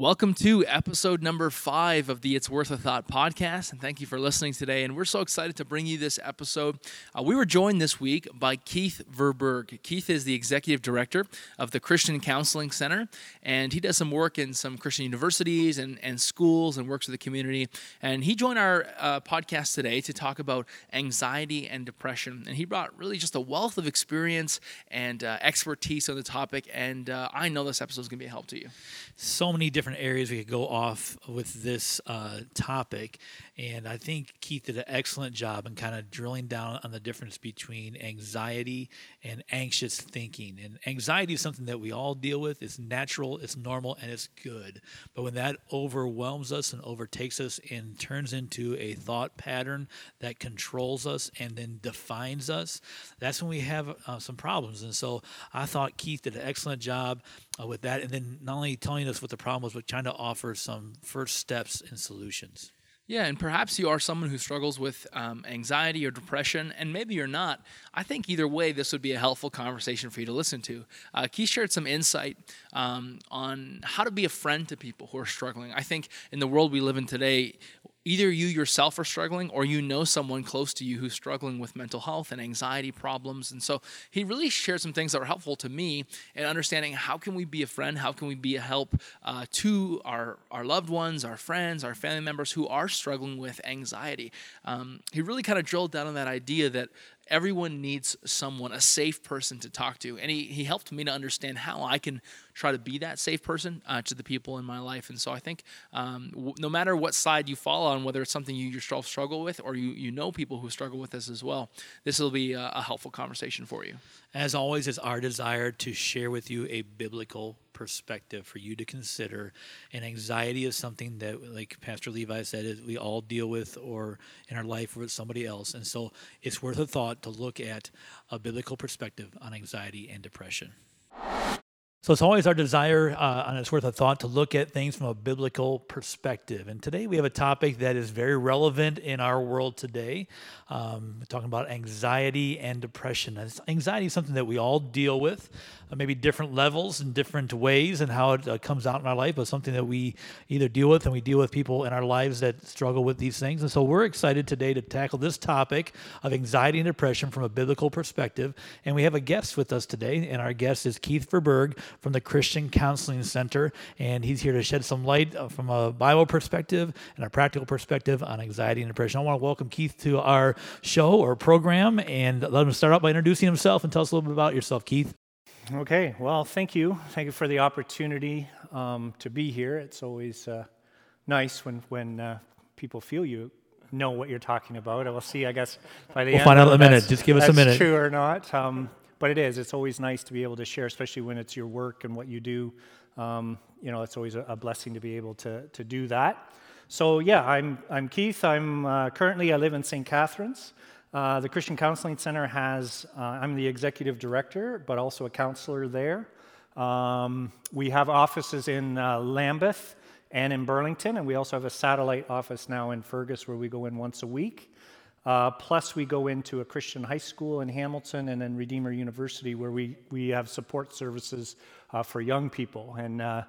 Welcome to episode number five of the It's Worth a Thought podcast, and thank you for listening today. And we're so excited to bring you this episode. Uh, we were joined this week by Keith Verburg. Keith is the executive director of the Christian Counseling Center, and he does some work in some Christian universities and, and schools and works with the community. And he joined our uh, podcast today to talk about anxiety and depression. And he brought really just a wealth of experience and uh, expertise on the topic. And uh, I know this episode is going to be a help to you. So many different areas we could go off with this uh, topic. And I think Keith did an excellent job in kind of drilling down on the difference between anxiety and anxious thinking. And anxiety is something that we all deal with. It's natural, it's normal, and it's good. But when that overwhelms us and overtakes us and turns into a thought pattern that controls us and then defines us, that's when we have uh, some problems. And so I thought Keith did an excellent job uh, with that. And then not only telling us what the problem was, but trying to offer some first steps and solutions. Yeah, and perhaps you are someone who struggles with um, anxiety or depression, and maybe you're not. I think either way, this would be a helpful conversation for you to listen to. Uh, Keith shared some insight um, on how to be a friend to people who are struggling. I think in the world we live in today, either you yourself are struggling or you know someone close to you who's struggling with mental health and anxiety problems. And so he really shared some things that were helpful to me in understanding how can we be a friend? How can we be a help uh, to our, our loved ones our friends our family members who are struggling with anxiety? Um, he really kind of drilled down on that idea that everyone needs someone, a safe person to talk to. And he, he helped me to understand how I can try to be that safe person uh, to the people in my life. And so I think um, w- no matter what side you fall on, whether it's something you yourself struggle with or you, you know people who struggle with this as well, this will be a, a helpful conversation for you. As always, it's our desire to share with you a biblical perspective for you to consider. And anxiety is something that, like Pastor Levi said, is we all deal with or in our life with somebody else. And so it's worth a thought to look at a biblical perspective on anxiety and depression. So it's always our desire, uh, and it's worth a thought, to look at things from a biblical perspective. And today we have a topic that is very relevant in our world today. Um, talking about anxiety and depression. Anxiety is something that we all deal with uh, maybe different levels and different ways and how it uh, comes out in our life, but something that we either deal with and we deal with people in our lives that struggle with these things. And so we're excited today to tackle this topic of anxiety and depression from a biblical perspective. And we have a guest with us today, and our guest is Keith Verburg from the Christian Counseling Center. And he's here to shed some light uh, from a Bible perspective and a practical perspective on anxiety and depression. I want to welcome Keith to our show or program and let him start out by introducing himself and tell us a little bit about yourself, Keith. Okay, well, thank you. Thank you for the opportunity um, to be here. It's always uh, nice when, when uh, people feel you know what you're talking about. I will see, I guess, by the we'll end. find out in a minute. Just give us a minute. true or not. Um, but it is. It's always nice to be able to share, especially when it's your work and what you do. Um, you know, it's always a, blessing to be able to, to do that. So, yeah, I'm, I'm Keith. I'm uh, currently, I live in St. Catharines. Uh, the Christian Counseling Center has, uh, I'm the executive director, but also a counselor there. Um, we have offices in uh, Lambeth and in Burlington, and we also have a satellite office now in Fergus where we go in once a week. Uh, plus, we go into a Christian high school in Hamilton and then Redeemer University where we, we have support services uh, for young people. And uh,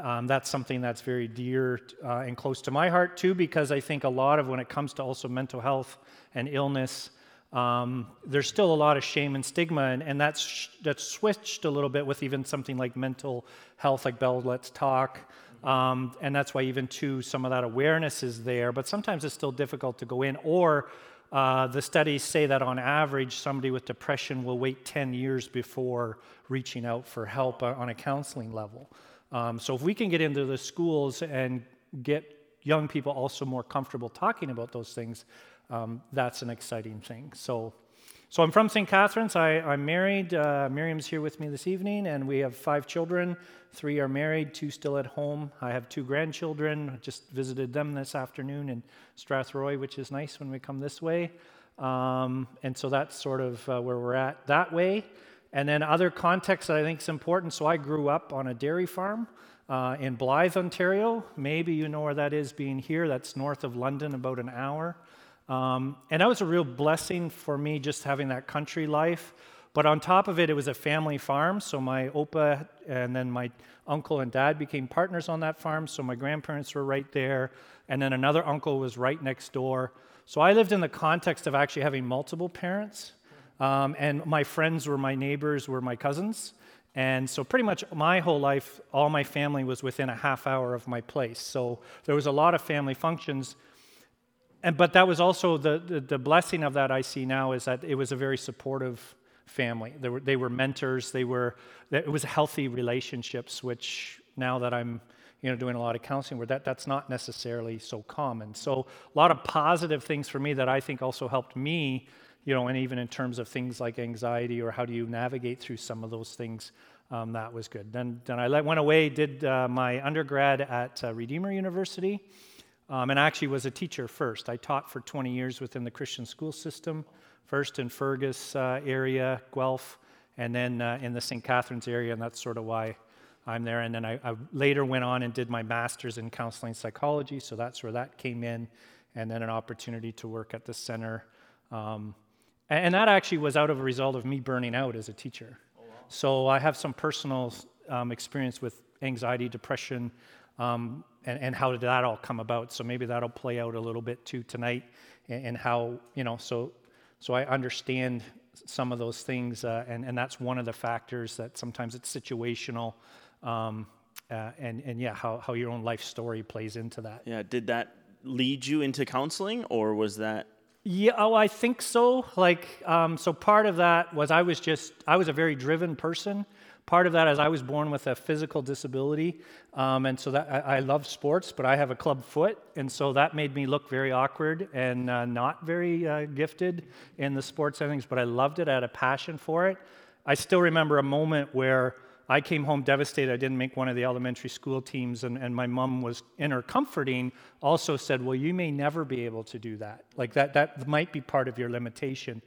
um, that's something that's very dear and close to my heart, too, because I think a lot of when it comes to also mental health and illness, um, there's still a lot of shame and stigma, and, and that's, that's switched a little bit with even something like mental health, like Bell Let's Talk. Um, and that's why even too some of that awareness is there, but sometimes it's still difficult to go in. Or uh, the studies say that on average, somebody with depression will wait 10 years before reaching out for help on a counseling level. Um, so if we can get into the schools and get young people also more comfortable talking about those things, um, that's an exciting thing. So, so I'm from St. Catharines. I, am married. Uh, Miriam's here with me this evening, and we have five children. Three are married, two still at home. I have two grandchildren. Just visited them this afternoon in Strathroy, which is nice when we come this way. Um, and so that's sort of uh, where we're at that way. And then other context that I think is important. So I grew up on a dairy farm uh, in Blyth, Ontario. Maybe you know where that is being here. That's north of London, about an hour. Um, and that was a real blessing for me just having that country life. But on top of it, it was a family farm. So my opa and then my uncle and dad became partners on that farm. So my grandparents were right there. And then another uncle was right next door. So I lived in the context of actually having multiple parents. Um, and my friends were my neighbors, were my cousins. And so, pretty much my whole life, all my family was within a half hour of my place. So, there was a lot of family functions. And, but that was also the, the, the blessing of that I see now is that it was a very supportive family. They were, they were mentors, they were, it was healthy relationships, which now that I'm you know, doing a lot of counseling where that, that's not necessarily so common. So a lot of positive things for me that I think also helped me you know, and even in terms of things like anxiety or how do you navigate through some of those things, um, that was good. Then, then I went away, did uh, my undergrad at uh, Redeemer University, um, and I actually was a teacher first. I taught for 20 years within the Christian school system, first in Fergus uh, area, Guelph, and then uh, in the St. Catharines area, and that's sort of why I'm there. And then I, I later went on and did my master's in counseling psychology, so that's where that came in, and then an opportunity to work at the center. Um, and that actually was out of a result of me burning out as a teacher. Oh, wow. So I have some personal um, experience with anxiety, depression, um, and, and, how did that all come about. So maybe that'll play out a little bit too tonight, and, and how you know. So so I understand some of those things, uh, and and that's one of the factors that sometimes it's situational. Um, uh, and and yeah, how, how your own life story plays into that. Yeah, did that lead you into counseling, or was that yeah, oh, I think so. Like, um, so part of that was I was just, I was a very driven person. Part of that is I was born with a physical disability. Um, and so that I, I, love sports, but I have a club foot. And so that made me look very awkward and uh, not very uh, gifted in the sports settings, but I loved it. I had a passion for it. I still remember a moment where I came home devastated. I didn't make one of the elementary school teams, and, and my mom was in her comforting, also said, Well, you may never be able to do that. Like that, that might be part of your limitation.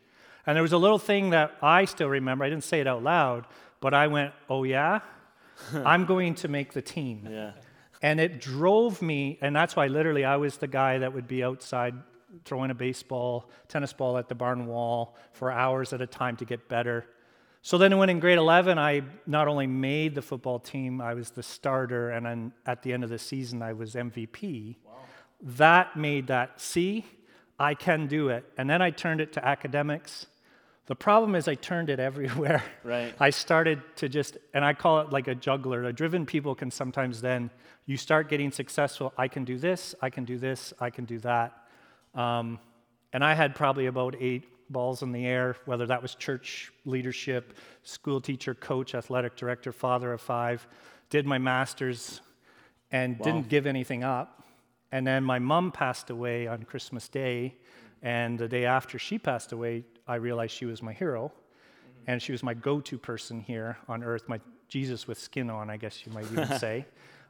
And there was a little thing that I still remember. I didn't say it out loud, but I went, Oh, yeah? I'm going to make the team. Yeah. And it drove me, and that's why literally I was the guy that would be outside throwing a baseball, tennis ball at the barn wall for hours at a time to get better. So then, when in grade 11, I not only made the football team, I was the starter, and then at the end of the season, I was MVP. Wow. That made that, see, I can do it. And then I turned it to academics. The problem is, I turned it everywhere. Right. I started to just, and I call it like a juggler. A driven people can sometimes then, you start getting successful. I can do this, I can do this, I can do that. Um, and I had probably about eight balls in the air, whether that was church leadership, school teacher, coach, athletic director, father of five, did my master's and wow. didn't give anything up. And then my mom passed away on Christmas Day. And the day after she passed away, I realized she was my hero. Mm-hmm. And she was my go to person here on earth, my Jesus with skin on, I guess you might even say.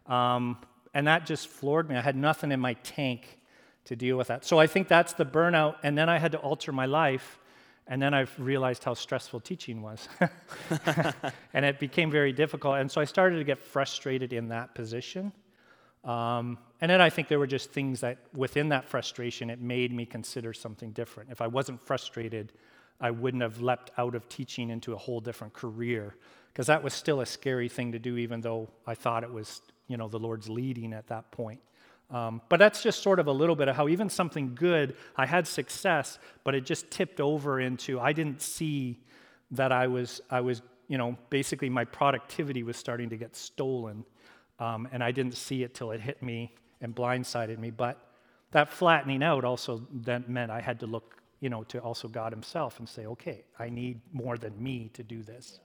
Um, and that just floored me. I had nothing in my tank to deal with that. So I think that's the burnout. And then I had to alter my life. And then I realized how stressful teaching was. and it became very difficult. And so I started to get frustrated in that position. Um, and then I think there were just things that within that frustration, it made me consider something different. If I wasn't frustrated, I wouldn't have leapt out of teaching into a whole different career because that was still a scary thing to do, even though I thought it was, you know, the Lord's leading at that point. Um, but that's just sort of a little bit of how even something good, I had success, but it just tipped over into I didn't see that I was, I was you know, basically my productivity was starting to get stolen. Um, and I didn't see it till it hit me and blindsided me. But that flattening out also then meant I had to look, you know, to also God Himself and say, okay, I need more than me to do this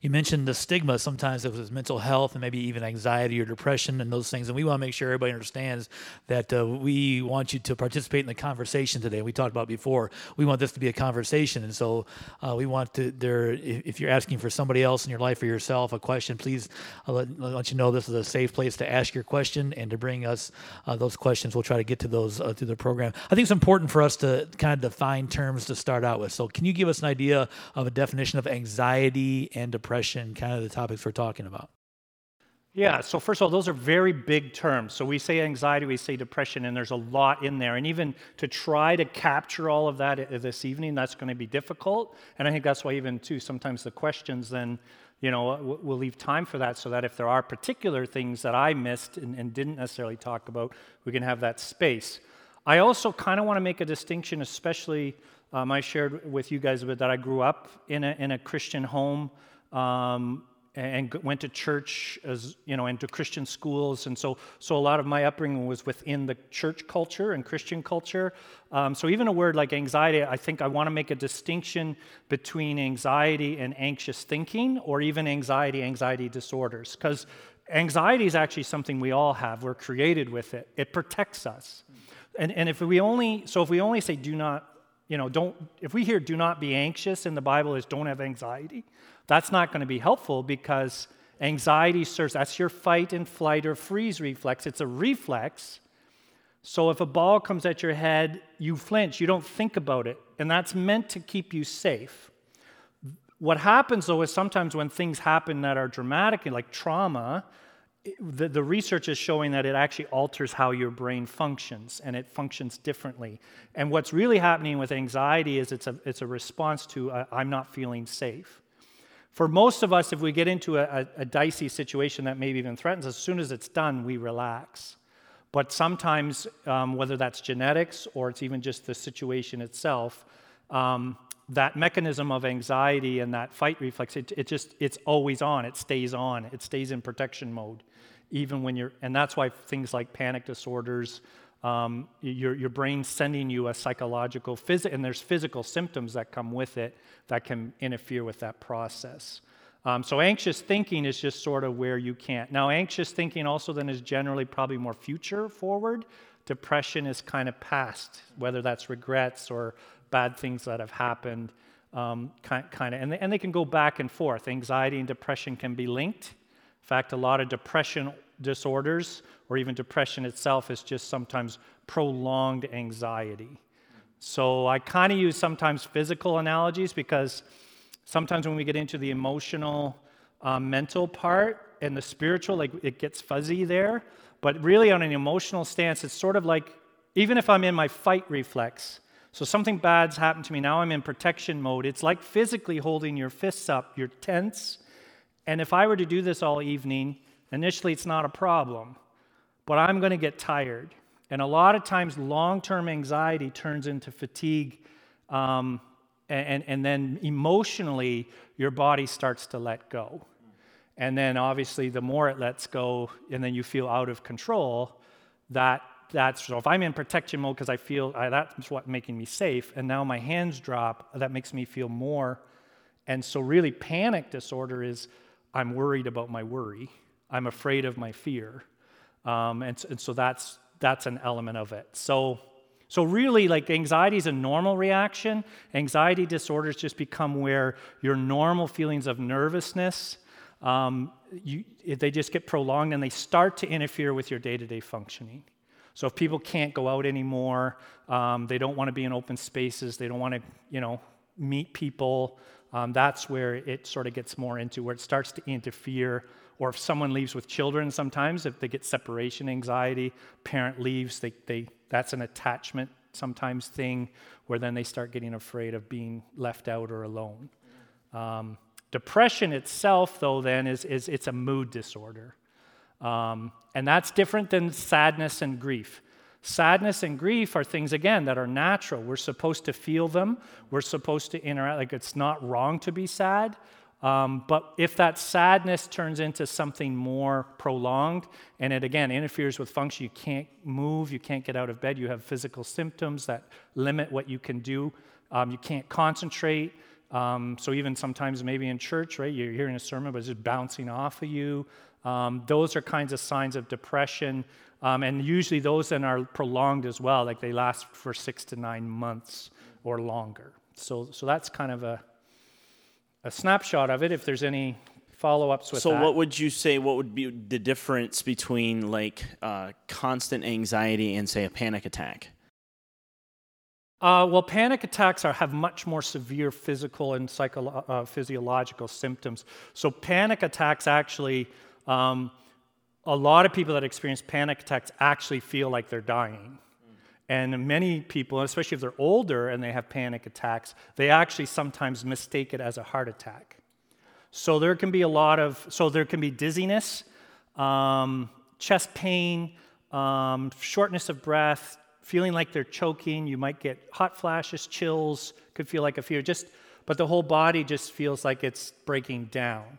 you mentioned the stigma sometimes it was mental health and maybe even anxiety or depression and those things and we want to make sure everybody understands that uh, we want you to participate in the conversation today we talked about before. We want this to be a conversation and so uh, we want to there if you're asking for somebody else in your life or yourself a question please uh, let, let, you know this is a safe place to ask your question and to bring us uh, those questions. We'll try to get to those uh, through the program. I think it's important for us to kind of define terms to start out with. So can you give us an idea of a definition of anxiety and depression, kind of the topics we're talking about? Yeah, so first of all, those are very big terms. So we say anxiety, we say depression, and there's a lot in there. And even to try to capture all of that this evening, that's going to be difficult. And I think that's why, even too, sometimes the questions then, you know, we'll leave time for that so that if there are particular things that I missed and, and didn't necessarily talk about, we can have that space. I also kind of want to make a distinction, especially um, I shared with you guys a bit that I grew up in a, in a Christian home. Um, and went to church as you know into christian schools. And so so a lot of my upbringing was within the church culture and christian culture. Um, so even a word like anxiety i think i want to make a distinction between anxiety and anxious thinking or even anxiety anxiety disorders. Because anxiety is actually something we all have. We're created with it. It protects us. And, and if we only so if we only say do not you know don't if we hear do not be anxious in the bible is don't have anxiety that's not going to be helpful because anxiety serves, that's your fight and flight or freeze reflex. It's a reflex. So if a ball comes at your head, you flinch, you don't think about it. And that's meant to keep you safe. What happens though is sometimes when things happen that are dramatic, like trauma, the, the research is showing that it actually alters how your brain functions and it functions differently. And what's really happening with anxiety is it's a, it's a response to uh, I'm not feeling safe. For most of us, if we get into a, a, a dicey situation that maybe even threatens us, as soon as it's done, we relax. But sometimes, um, whether that's genetics or it's even just the situation itself, um, that mechanism of anxiety and that fight reflex, it, it, just, it's always on. It stays on. It stays in protection mode, even when you're, and that's why things like panic disorders, um, your, your brain's sending you a psychological, phys- and there's physical symptoms that come with it that can interfere with that process. Um, so anxious thinking is just sort of where you can't. Now, anxious thinking also then is generally probably more future forward. Depression is kind of past, whether that's regrets or bad things that have happened, um, kind, kind of, and they, and they can go back and forth. Anxiety and depression can be linked. Fact, a lot of depression disorders or even depression itself is just sometimes prolonged anxiety. So I kind of use sometimes physical analogies because sometimes when we get into the emotional, um, mental part and the spiritual, like it gets fuzzy there. But really, on an emotional stance, it's sort of like even if I'm in my fight reflex, so something bad's happened to me, now I'm in protection mode. It's like physically holding your fists up, you're tense. And if I were to do this all evening, Initially, it's not a problem, but I'm going to get tired. And a lot of times, long term anxiety turns into fatigue. Um, and, and then emotionally, your body starts to let go. And then, obviously, the more it lets go, and then you feel out of control, that that's so if I'm in protection mode because I feel uh, that's what's making me safe, and now my hands drop, that makes me feel more. And so, really, panic disorder is I'm worried about my worry. I'm afraid of my fear. Um, and, and so that's, that's an element of it. So, so really, like anxiety is a normal reaction. Anxiety disorders just become where your normal feelings of nervousness, um, you, they just get prolonged and they start to interfere with your day-to-day functioning. So if people can't go out anymore, um, they don't want to be in open spaces, they don't want to, you know, meet people, um, that's where it sort of gets more into where it starts to interfere or if someone leaves with children, sometimes if they get separation anxiety, parent leaves, they, they, that's an attachment sometimes thing where then they start getting afraid of being left out or alone. Um, depression itself, though, then is, is it's a mood disorder. Um, and that's different than sadness and grief. Sadness and grief are things, again, that are natural. We're supposed to feel them. We're supposed to interact. Like, it's not wrong to be sad. Um, but if that sadness turns into something more prolonged and it again interferes with function, you can't move, you can't get out of bed, you have physical symptoms that limit what you can do, um, you can't concentrate. Um, so even sometimes maybe in church, right, you're hearing a sermon, but it's just bouncing off of you. Um, those are kinds of signs of depression. Um, and usually those then are prolonged as well, like they last for six to nine months or longer. So, so that's kind of a, a snapshot of it if there's any follow-ups with so that. what would you say what would be the difference between like uh, constant anxiety and say a panic attack uh, well, panic attacks are, have much more severe physical and psycho, uh, physiological symptoms. So, panic attacks actually, um, a lot of people that experience panic attacks actually feel like they're dying. And many people, especially if they're older and they have panic attacks, they actually sometimes mistake it as a heart attack. So there can be a lot of, so there can be dizziness, um, chest pain, um, shortness of breath, feeling like they're choking. You might get hot flashes, chills, could feel like a fever, just, but the whole body just feels like it's breaking down.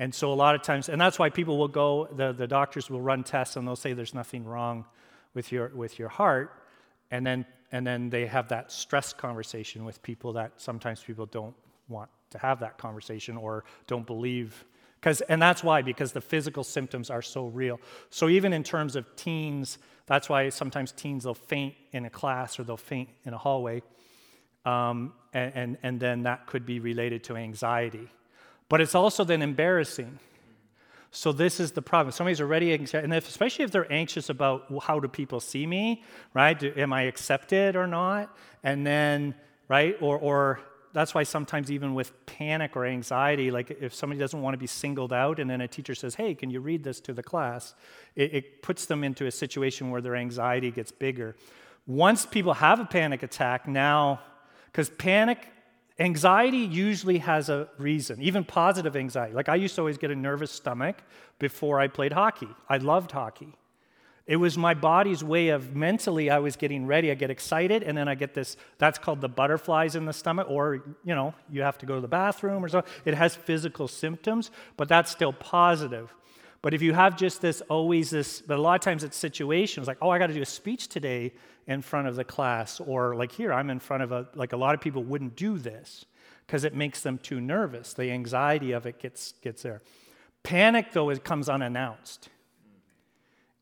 And so a lot of times, and that's why people will go, the, the doctors will run tests and they'll say there's nothing wrong with your, with your heart. And then and then they have that stress conversation with people that sometimes people don't want to have that conversation or don't believe. Because and that's why because the physical symptoms are so real. So even in terms of teens that's why sometimes teens they'll faint in a class or they'll faint in a hallway um, and, and, and then that could be related to anxiety but it's also then embarrassing so this is the problem. Somebody's already and if, especially if they're anxious about how do people see me, right? Do, am I accepted or not? And then, right? Or, or that's why sometimes even with panic or anxiety, like if somebody doesn't want to be singled out, and then a teacher says, "Hey, can you read this to the class?" It, it puts them into a situation where their anxiety gets bigger. Once people have a panic attack, now because panic Anxiety usually has a reason, even positive anxiety. Like I used to always get a nervous stomach before I played hockey. I loved hockey. It was my body's way of mentally, I was getting ready. I get excited, and then I get this, that's called the butterflies in the stomach, or, you know, you have to go to the bathroom or something. It has physical symptoms, but that's still positive. But if you have just this, always this, but a lot of times it's situations like, oh, I got to do a speech today, in front of the class, or like here, I'm in front of a, like a lot of people wouldn't do this because it makes them too nervous. The anxiety of it gets, gets there. Panic, though, it comes unannounced.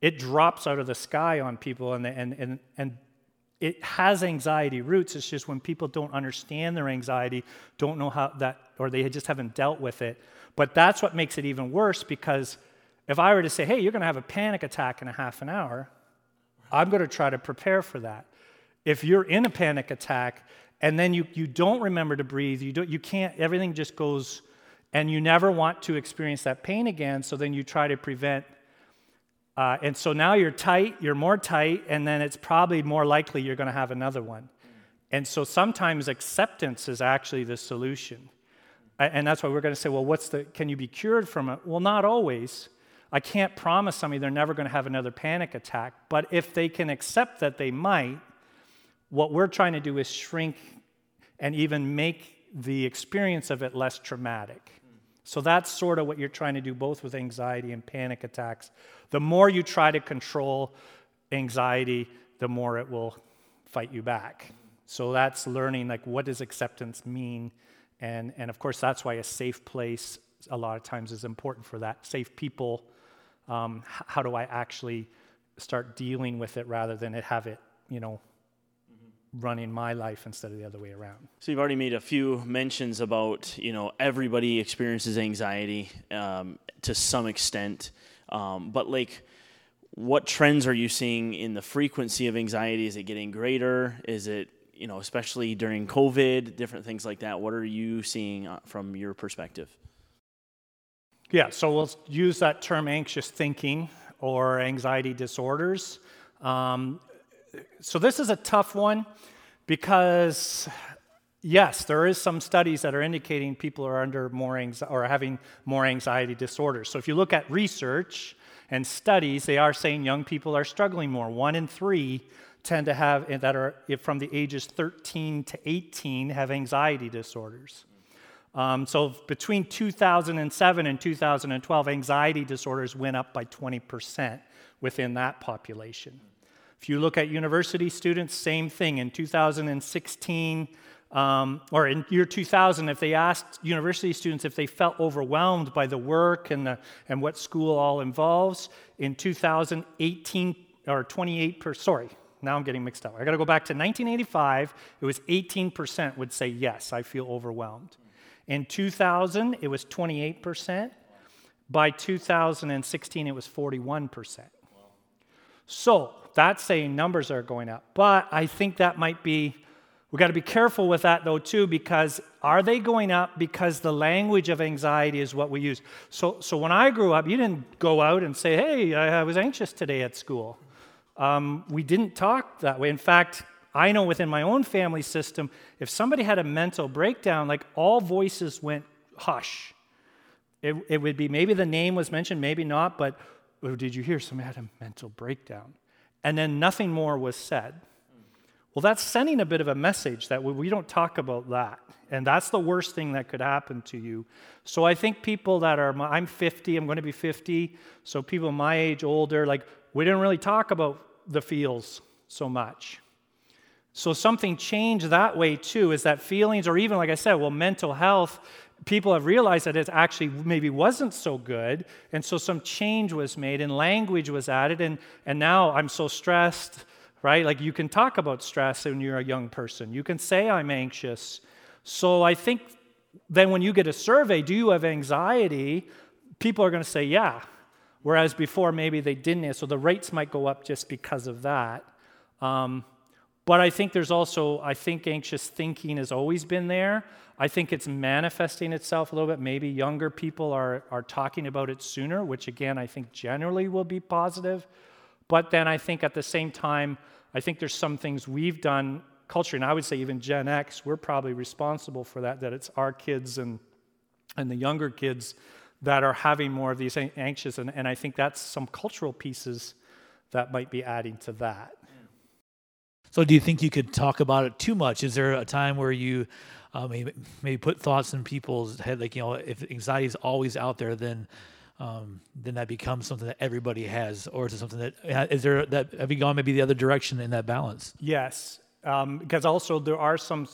It drops out of the sky on people, and, and, and, and it has anxiety roots. It's just when people don't understand their anxiety, don't know how that, or they just haven't dealt with it. But that's what makes it even worse because if I were to say, hey, you're going to have a panic attack in a half an hour, I'm going to try to prepare for that. If you're in a panic attack and then you, you don't remember to breathe, you, don't, you can't, everything just goes, and you never want to experience that pain again, so then you try to prevent. Uh, and so now you're tight, you're more tight, and then it's probably more likely you're going to have another one. And so sometimes acceptance is actually the solution. And that's why we're going to say, well, what's the, can you be cured from it? Well, not always. I can't promise somebody they're never going to have another panic attack, but if they can accept that they might, what we're trying to do is shrink and even make the experience of it less traumatic. So that's sort of what you're trying to do both with anxiety and panic attacks. The more you try to control anxiety, the more it will fight you back. So that's learning like what does acceptance mean? And, and of course, that's why a safe place a lot of times is important for that. Safe people um, how do I actually start dealing with it rather than it have it, you know, running my life instead of the other way around. So you've already made a few mentions about you know everybody experiences anxiety um, to some extent, um, but like. What trends are you seeing in the frequency of anxiety? Is it getting greater? Is it, you know, especially during COVID, different things like that? What are you seeing uh, from your perspective? Yeah, so we'll use that term anxious thinking or anxiety disorders. Um, so this is a tough one because yes, there is some studies that are indicating people are under more anxiety or having more anxiety disorders. So if you look at research and studies, they are saying young people are struggling more. One in three tend to have that are from the ages 13 to 18 have anxiety disorders. Um, so between 2007 and 2012, anxiety disorders went up by 20% within that population. If you look at university students, same thing. In 2016, um, or in year 2000, if they asked university students if they felt overwhelmed by the work and, the, and what school all involves, in 2018 or 28 per, sorry, now I'm getting mixed up. I got to go back to 1985. It was 18% would say yes, I feel overwhelmed. In 2000, it was 28%. By 2016, it was 41%. So that's saying numbers are going up. But I think that might be We got to be careful with that though too because are they going up because the language of anxiety is what we use. So so when I grew up, you didn't go out and say, "Hey, I, I was anxious today at school." Um, we didn't talk that way. In fact, I know within my own family system, if somebody had a mental breakdown, like all voices went hush. It, it would be maybe the name was mentioned, maybe not, but oh, did you hear somebody had a mental breakdown? And then nothing more was said. Well, that's sending a bit of a message that we don't talk about that. And that's the worst thing that could happen to you. So I think people that are, I'm 50, I'm going to be 50. So people my age, older, like, we didn't really talk about the feels so much. So something changed that way too, is that feelings, or even like I said, well, mental health, people have realized that it actually maybe wasn't so good. And so some change was made and language was added. And, and now I'm so stressed, right? Like you can talk about stress when you're a young person. You can say, I'm anxious. So I think then when you get a survey, do you have anxiety? People are going to say, yeah. Whereas before, maybe they didn't. So the rates might go up just because of that. Um, but I think there's also, I think anxious thinking has always been there. I think it's manifesting itself a little bit. Maybe younger people are, are talking about it sooner, which again, I think generally will be positive. But then I think at the same time, I think there's some things we've done culturally, and I would say even Gen X, we're probably responsible for that, that it's our kids and, and the younger kids that are having more of these anxious, and, and I think that's some cultural pieces that might be adding to that. So, do you think you could talk about it too much? Is there a time where you uh, maybe, maybe put thoughts in people's head, like, you know, if anxiety is always out there, then um, then that becomes something that everybody has, or is it something that is there that have you gone maybe the other direction in that balance? Yes, um, because also there are some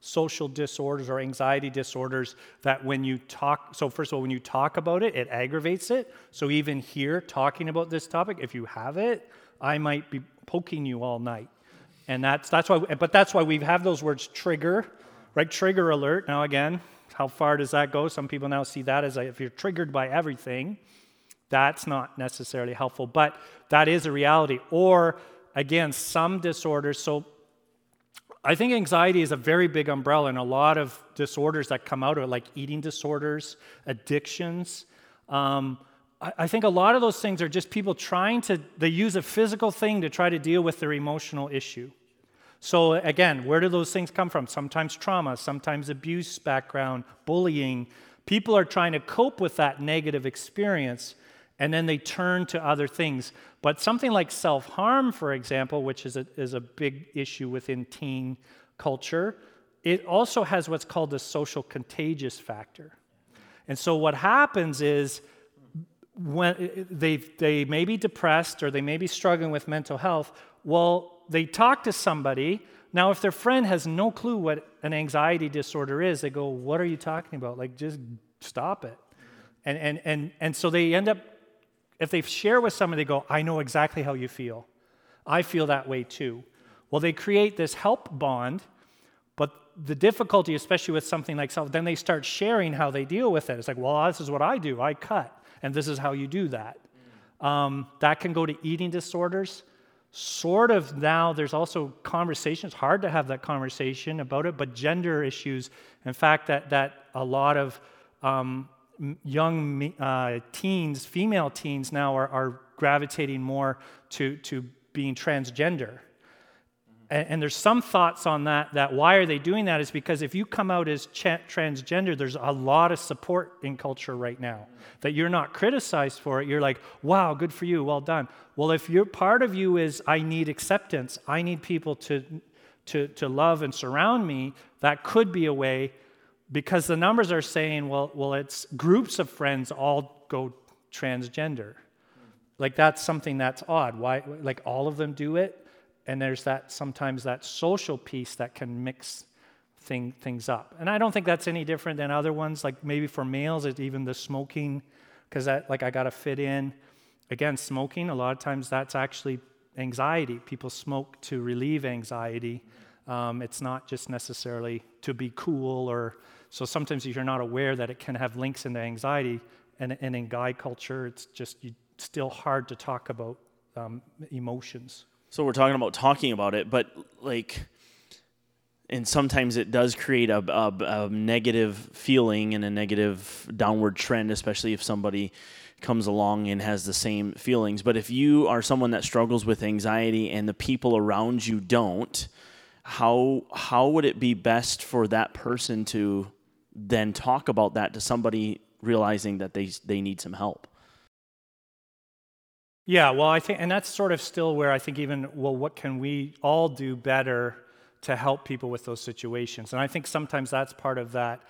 social disorders or anxiety disorders that when you talk so first of all when you talk about it it aggravates it so even here talking about this topic if you have it i might be poking you all night and that's that's why but that's why we have those words trigger right? Trigger alert. Now again how far does that go? Some people now see that as a, if you're triggered by everything that's not necessarily helpful but that is a reality. Or again some disorders. So I think anxiety is a very big umbrella, and a lot of disorders that come out of it, like eating disorders, addictions. Um, I, I think a lot of those things are just people trying to, they use a physical thing to try to deal with their emotional issue. So, again, where do those things come from? Sometimes trauma, sometimes abuse background, bullying. People are trying to cope with that negative experience and then they turn to other things. But something like self harm, for example, which is a, is a big issue within teen culture, it also has what's called the social contagious factor. And so what happens is when they, they may be depressed or they may be struggling with mental health, well, they talk to somebody. Now, if their friend has no clue what an anxiety disorder is, they go, What are you talking about? Like, just stop it. And, and, and, and so they end up if they share with someone, they go, I know exactly how you feel. I feel that way too. Well, they create this help bond, but the difficulty, especially with something like self, then they start sharing how they deal with it. It's like, well, this is what I do. I cut, and this is how you do that. Um, that can go to eating disorders. Sort of now, there's also conversations, hard to have that conversation about it, but gender issues. In fact, that, that a lot of um, young uh, teens, female teens now are, are gravitating more to, to being transgender. And, and, there's some thoughts on that, that why are they doing that is because if you come out as ch- transgender, there's a lot of support in culture right now. That you're not criticized for it. You're like, wow, good for you, well done. Well, if you're part of you is, I need acceptance, I need people to, to, to love and surround me, that could be a way because the numbers are saying, well, well, it's groups of friends all go transgender. Like that's something that's odd. Why? Like all of them do it, and there's that sometimes that social piece that can mix thing, things up. And I don't think that's any different than other ones. Like maybe for males, it's even the smoking, because that like I got to fit in. Again, smoking. A lot of times that's actually anxiety. People smoke to relieve anxiety. Um, it's not just necessarily to be cool or so sometimes you're not aware that it can have links into anxiety, and, and in guy culture, it's just you, still hard to talk about um, emotions. So we're talking about talking about it, but like and sometimes it does create a, a, a, negative feeling and a negative downward trend, especially if somebody comes along and has the same feelings. But if you are someone that struggles with anxiety and the people around you don't, how how would it be best for that person to then talk about that to somebody realizing that they they need some help? Yeah, well, I think, and that's sort of still where I think even, well, what can we all do better to help people with those situations? And I think sometimes that's part of that.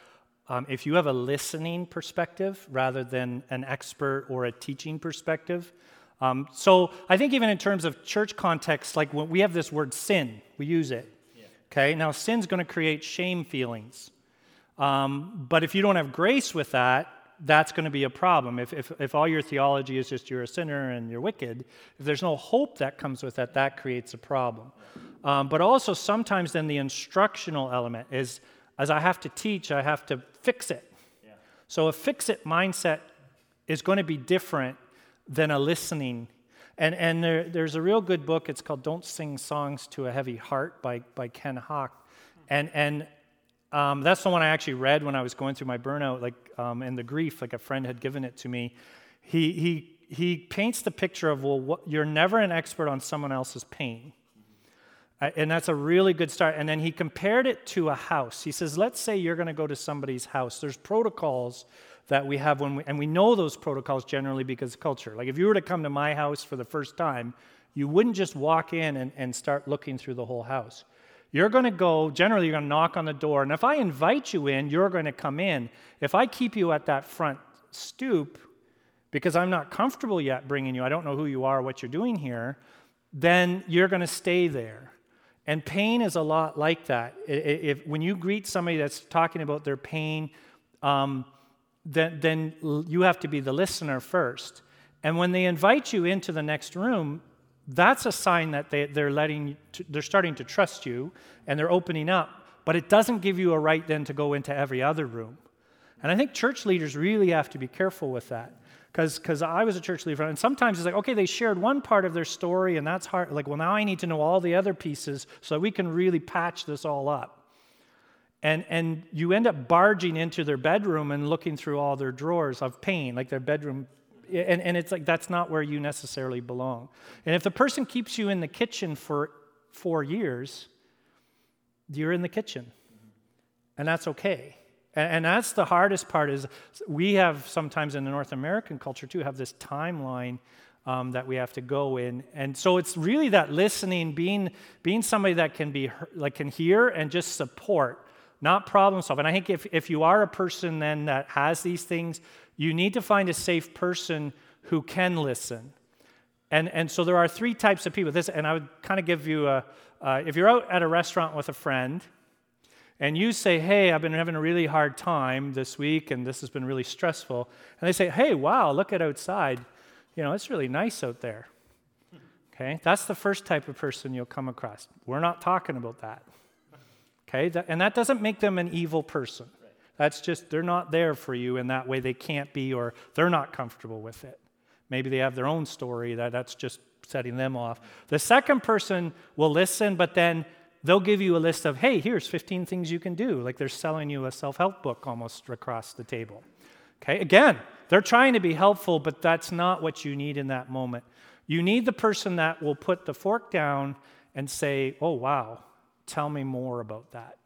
Um, if you have a listening perspective rather than an expert or a teaching perspective, um, so I think even in terms of church context, like when we have this word sin, we use it. Yeah. Okay, now sin's going to create shame feelings. Um, but if you don't have grace with that, that's going to be a problem. If, if, if all your theology is just you're a sinner and you're wicked, if there's no hope that comes with that, that creates a problem. Um, but also, sometimes then the instructional element is as I have to teach, I have to fix it. Yeah. So a fix it mindset is going to be different than a listening. And, and there, there's a real good book. It's called Don't Sing Songs to a Heavy Heart by, by Ken Haugk. And, and um, that's the one I actually read when I was going through my burnout, like, um, and the grief. Like a friend had given it to me. He he he paints the picture of well, what, you're never an expert on someone else's pain, and that's a really good start. And then he compared it to a house. He says, let's say you're going to go to somebody's house. There's protocols that we have when we, and we know those protocols generally because of culture. Like if you were to come to my house for the first time, you wouldn't just walk in and, and start looking through the whole house. You're going to go, generally, you're going to knock on the door. And if I invite you in, you're going to come in. If I keep you at that front stoop, because I'm not comfortable yet bringing you, I don't know who you are, what you're doing here, then you're going to stay there. And pain is a lot like that. If, when you greet somebody that's talking about their pain, um, then, then you have to be the listener first. And when they invite you into the next room, that's a sign that they, they're letting they're starting to trust you and they're opening up but it doesn't give you a right then to go into every other room. And i think church leaders really have to be careful with that because i was a church leader and sometimes it's like okay they shared one part of their story and that's hard like well now i need to know all the other pieces so we can really patch this all up. And, and you end up barging into their bedroom and looking through all their drawers of pain like their bedroom and, and it's like that's not where you necessarily belong. And if the person keeps you in the kitchen for four years, you're in the kitchen. And that's okay. And, and that's the hardest part is we have sometimes in the North American culture too have this timeline um, that we have to go in. And so it's really that listening, being, being somebody that can be like can hear and just support, not problem solve. And I think if, if you are a person then that has these things, you need to find a safe person who can listen. And, and so there are three types of people. This, and I would kind of give you a uh, if you're out at a restaurant with a friend and you say, Hey, I've been having a really hard time this week and this has been really stressful. And they say, Hey, wow, look at outside. You know, it's really nice out there. Okay, that's the first type of person you'll come across. We're not talking about that. Okay, and that doesn't make them an evil person. That's just, they're not there for you in that way. They can't be, or they're not comfortable with it. Maybe they have their own story that that's just setting them off. The second person will listen, but then they'll give you a list of, hey, here's 15 things you can do. Like they're selling you a self help book almost across the table. Okay, again, they're trying to be helpful, but that's not what you need in that moment. You need the person that will put the fork down and say, oh, wow, tell me more about that.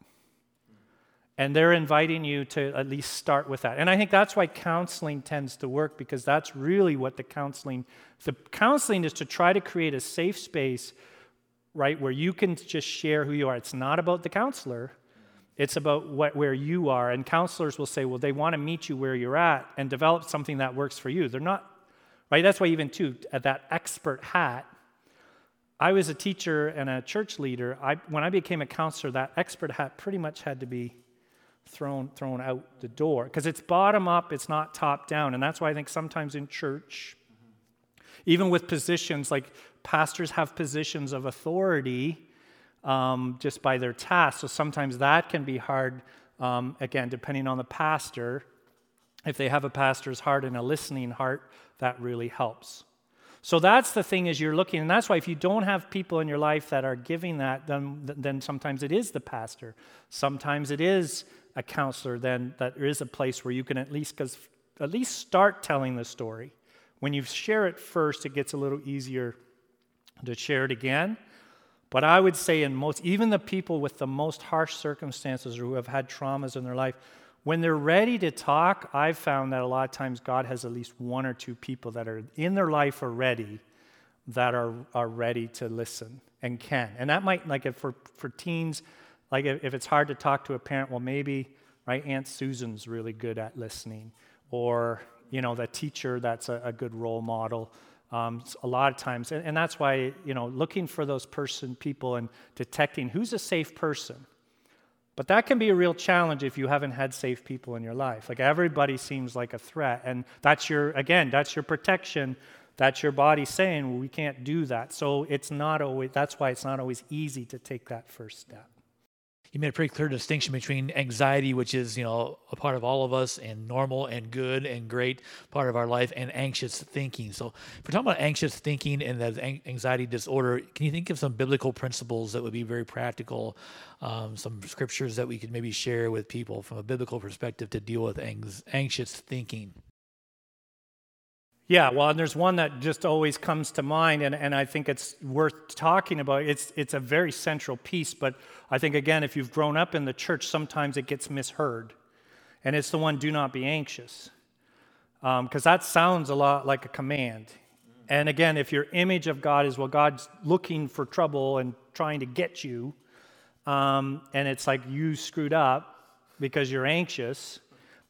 And they're inviting you to at least start with that. And I think that's why counseling tends to work because that's really what the counseling the counseling is to try to create a safe space right where you can just share who you are. It's not about the counselor. It's about what, where you are. And counselors will say, well, they want to meet you where you're at and develop something that works for you. They're not, right? That's why, even too, at that expert hat, I was a teacher and a church leader. I, when I became a counselor, that expert hat pretty much had to be thrown, thrown out the door because it's bottom up, it's not top down. And that's why I think sometimes in church, even with positions like pastors have positions of authority um, just by their task. So sometimes that can be hard, um, again, depending on the pastor. If they have a pastor's heart and a listening heart, that really helps. So that's the thing is you're looking, and that's why if you don't have people in your life that are giving that, then, then sometimes it is the pastor. Sometimes it is a counselor. Then that there is a place where you can at least, cause, at least start telling the story. When you share it first, it gets a little easier to share it again. But I would say, in most, even the people with the most harsh circumstances or who have had traumas in their life, when they're ready to talk, I've found that a lot of times God has at least one or two people that are in their life already that are, are ready to listen and can. And that might, like, if for, for teens, like if it's hard to talk to a parent, well, maybe, right, Aunt Susan's really good at listening. Or, you know, the teacher that's a, a good role model. Um, a lot of times, and, and that's why, you know, looking for those person, people and detecting who's a safe person but that can be a real challenge if you haven't had safe people in your life. Like everybody seems like a threat. And that's your, again, that's your protection. That's your body saying, well, we can't do that. So it's not always, that's why it's not always easy to take that first step you made a pretty clear distinction between anxiety, which is you know a part of all of us, and normal and good and great part of our life, and anxious thinking. So, if we're talking about anxious thinking and the anxiety disorder, can you think of some biblical principles that would be very practical, um, some scriptures that we could maybe share with people from a biblical perspective to deal with anxious thinking? Yeah, well, and there's one that just always comes to mind, and, and I think it's worth talking about. It's, it's a very central piece, but I think, again, if you've grown up in the church, sometimes it gets misheard. And it's the one, do not be anxious. Because um, that sounds a lot like a command. And again, if your image of God is, well, God's looking for trouble and trying to get you, um, and it's like you screwed up because you're anxious,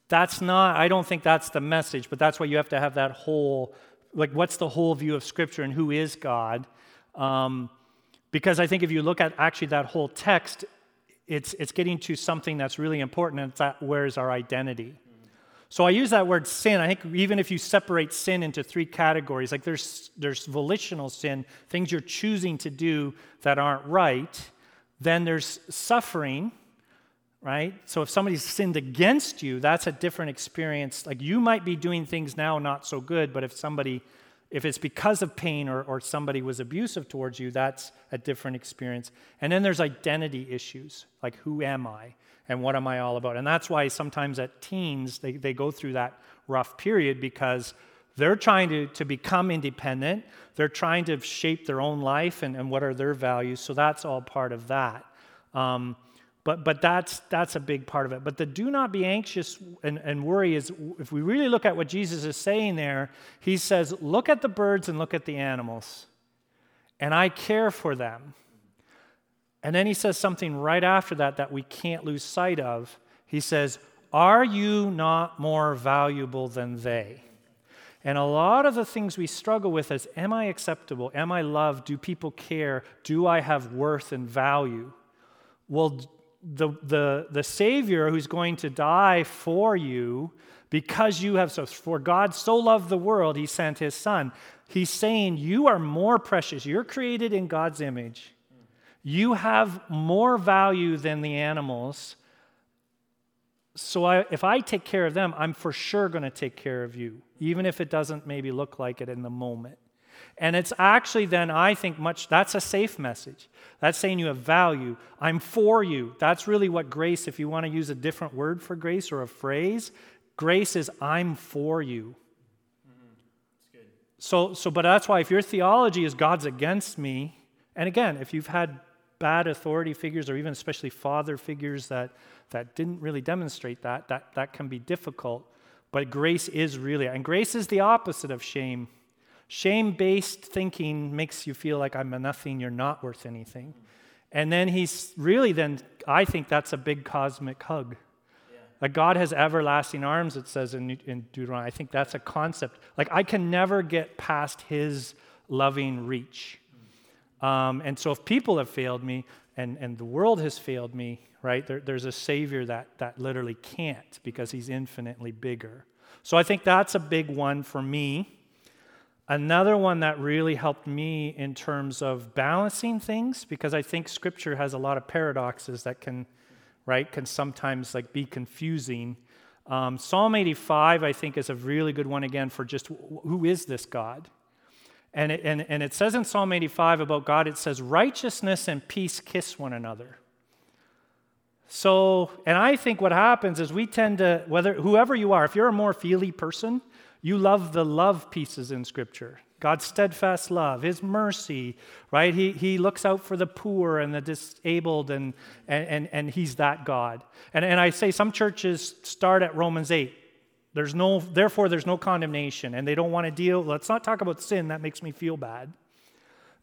that's not, I don't think that's the message, but that's why you have to have that whole, like, what's the whole view of Scripture and who is God? Um, because I think if you look at actually that whole text, it's, it's getting to something that's really important, and that where's our identity? So I use that word sin. I think even if you separate sin into three categories, like there's, there's volitional sin, things you're choosing to do that aren't right. Then there's suffering, right? So if somebody's sinned against you, that's a different experience. Like you might be doing things now not so good, but if somebody, if it's because of pain or, or somebody was abusive towards you, that's a different experience. And then there's identity issues, like who am I and what am I all about? And that's why sometimes at teens, they, they go through that rough period because they're trying to, to become independent. They're trying to shape their own life and, and what are their values. So that's all part of that. Um, but, but that's, that's a big part of it. But the do not be anxious and, and worry is, if we really look at what Jesus is saying there, he says, Look at the birds and look at the animals, and I care for them. And then he says something right after that that we can't lose sight of. He says, Are you not more valuable than they? And a lot of the things we struggle with is Am I acceptable? Am I loved? Do people care? Do I have worth and value? Well, the, the, the Savior who's going to die for you because you have so for God so loved the world, he sent his son. He's saying you are more precious. You're created in God's image. You have more value than the animals. So I, if I take care of them, I'm for sure going to take care of you, even if it doesn't maybe look like it in the moment. And it's actually then, I think, much, that's a safe message. That's saying you have value. I'm for you. That's really what grace, if you want to use a different word for grace or a phrase, grace is I'm for you. Mm-hmm. So, so, but that's why if your theology is God's against me, and again, if you've had bad authority figures or even especially father figures that, that didn't really demonstrate that, that, that can be difficult. But grace is really, and grace is the opposite of shame. Shame based thinking makes you feel like I'm a nothing, you're not worth anything. And then he's really, then, I think that's a big cosmic hug. Yeah. Like God has everlasting arms, it says in, in Deuteronomy. I think that's a concept. Like I can never get past his loving reach. Um, and so if people have failed me and, and the world has failed me, right, there, there's a Savior that, that literally can't because he's infinitely bigger. So I think that's a big one for me. Another one that really helped me in terms of balancing things, because I think scripture has a lot of paradoxes that can, right, can sometimes like be confusing. Um, Psalm 85, I think, is a really good one again for just who is this God? And it, and, and it says in Psalm 85 about God, it says, righteousness and peace kiss one another. So, and I think what happens is we tend to, whether whoever you are, if you're a more feely person, you love the love pieces in Scripture. God's steadfast love, His mercy, right? He, he looks out for the poor and the disabled, and, and, and, and He's that God. And, and I say some churches start at Romans 8. There's no, therefore, there's no condemnation, and they don't want to deal. Let's not talk about sin, that makes me feel bad.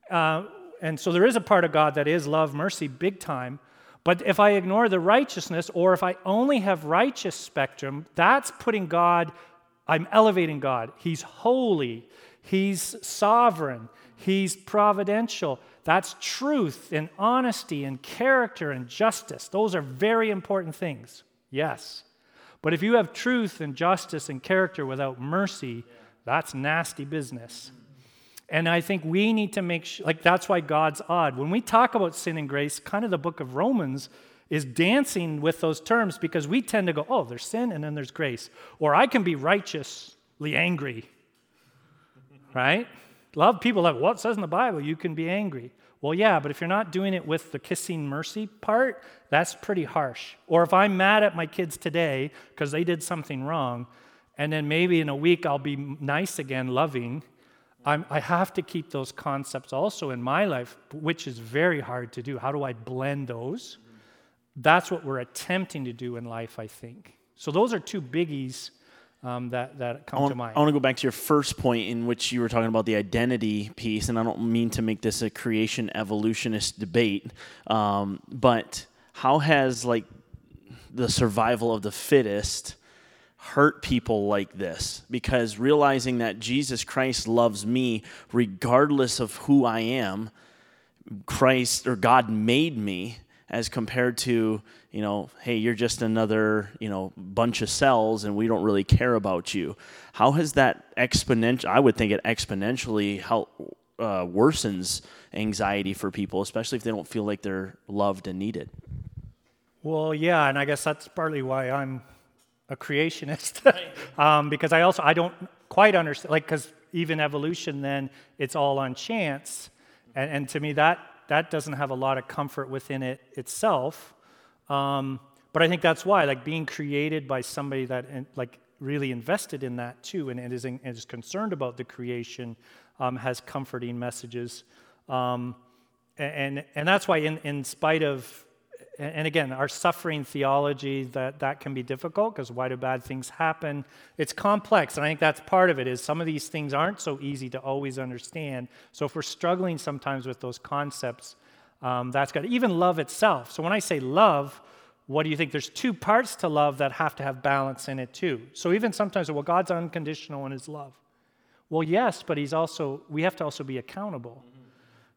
Uh, and so there is a part of God that is love, mercy, big time. But if I ignore the righteousness, or if I only have righteous spectrum, that's putting God, I'm elevating God. He's holy, He's sovereign, He's providential. That's truth and honesty and character and justice. Those are very important things. Yes. But if you have truth and justice and character without mercy, that's nasty business. And I think we need to make sure, like, that's why God's odd. When we talk about sin and grace, kind of the book of Romans is dancing with those terms because we tend to go, oh, there's sin and then there's grace. Or I can be righteously angry, right? A lot of people like, what says in the Bible? You can be angry. Well, yeah, but if you're not doing it with the kissing mercy part, that's pretty harsh. Or if I'm mad at my kids today because they did something wrong, and then maybe in a week I'll be nice again, loving, I'm, i have to keep those concepts also in my life, which is very hard to do. How do I blend those? That's what we're attempting to do in life, I think. So those are two biggies um, that, that come want, to mind. I want to go back to your first point in which you were talking about the identity piece, and I don't mean to make this a creation evolutionist debate, um, but how has like the survival of the fittest hurt people like this because realizing that Jesus Christ loves me regardless of who I am, Christ or God made me as compared to, you know, hey, you're just another, you know, bunch of cells and we don't really care about you. How has that exponential I would think it exponentially help uh, worsens anxiety for people, especially if they don't feel like they're loved and needed. Well, yeah, and I guess that's partly why I'm a creationist um, because I also I don't quite understand like because even evolution then it's all on chance, and, and to me that that doesn't have a lot of comfort within it itself. Um, but I think that's why like being created by somebody that like really invested in that too and, and is, in, is concerned about the creation um, has comforting messages. Um, and, and that's why in, in spite of and again, our suffering theology, that, that can be difficult because why do bad things happen? It's complex, and I think that's part of it is some of these things aren't so easy to always understand. So if we're struggling sometimes with those concepts, um, that's good. Even love itself. So when I say love, what do you think? There's two parts to love that have to have balance in it too. So even sometimes, well, God's unconditional in his love. Well, yes, but he's also, we have to also be accountable.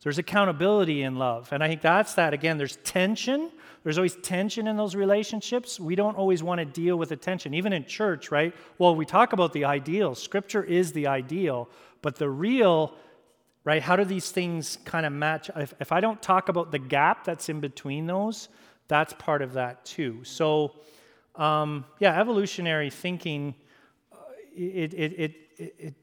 There's accountability in love. And I think that's that. Again, there's tension. There's always tension in those relationships. We don't always want to deal with the tension, even in church, right? Well, we talk about the ideal. Scripture is the ideal, but the real, right? How do these things kind of match? If, if I don't talk about the gap that's in between those, that's part of that too. So, um, yeah, evolutionary thinking, uh, it, it, it, it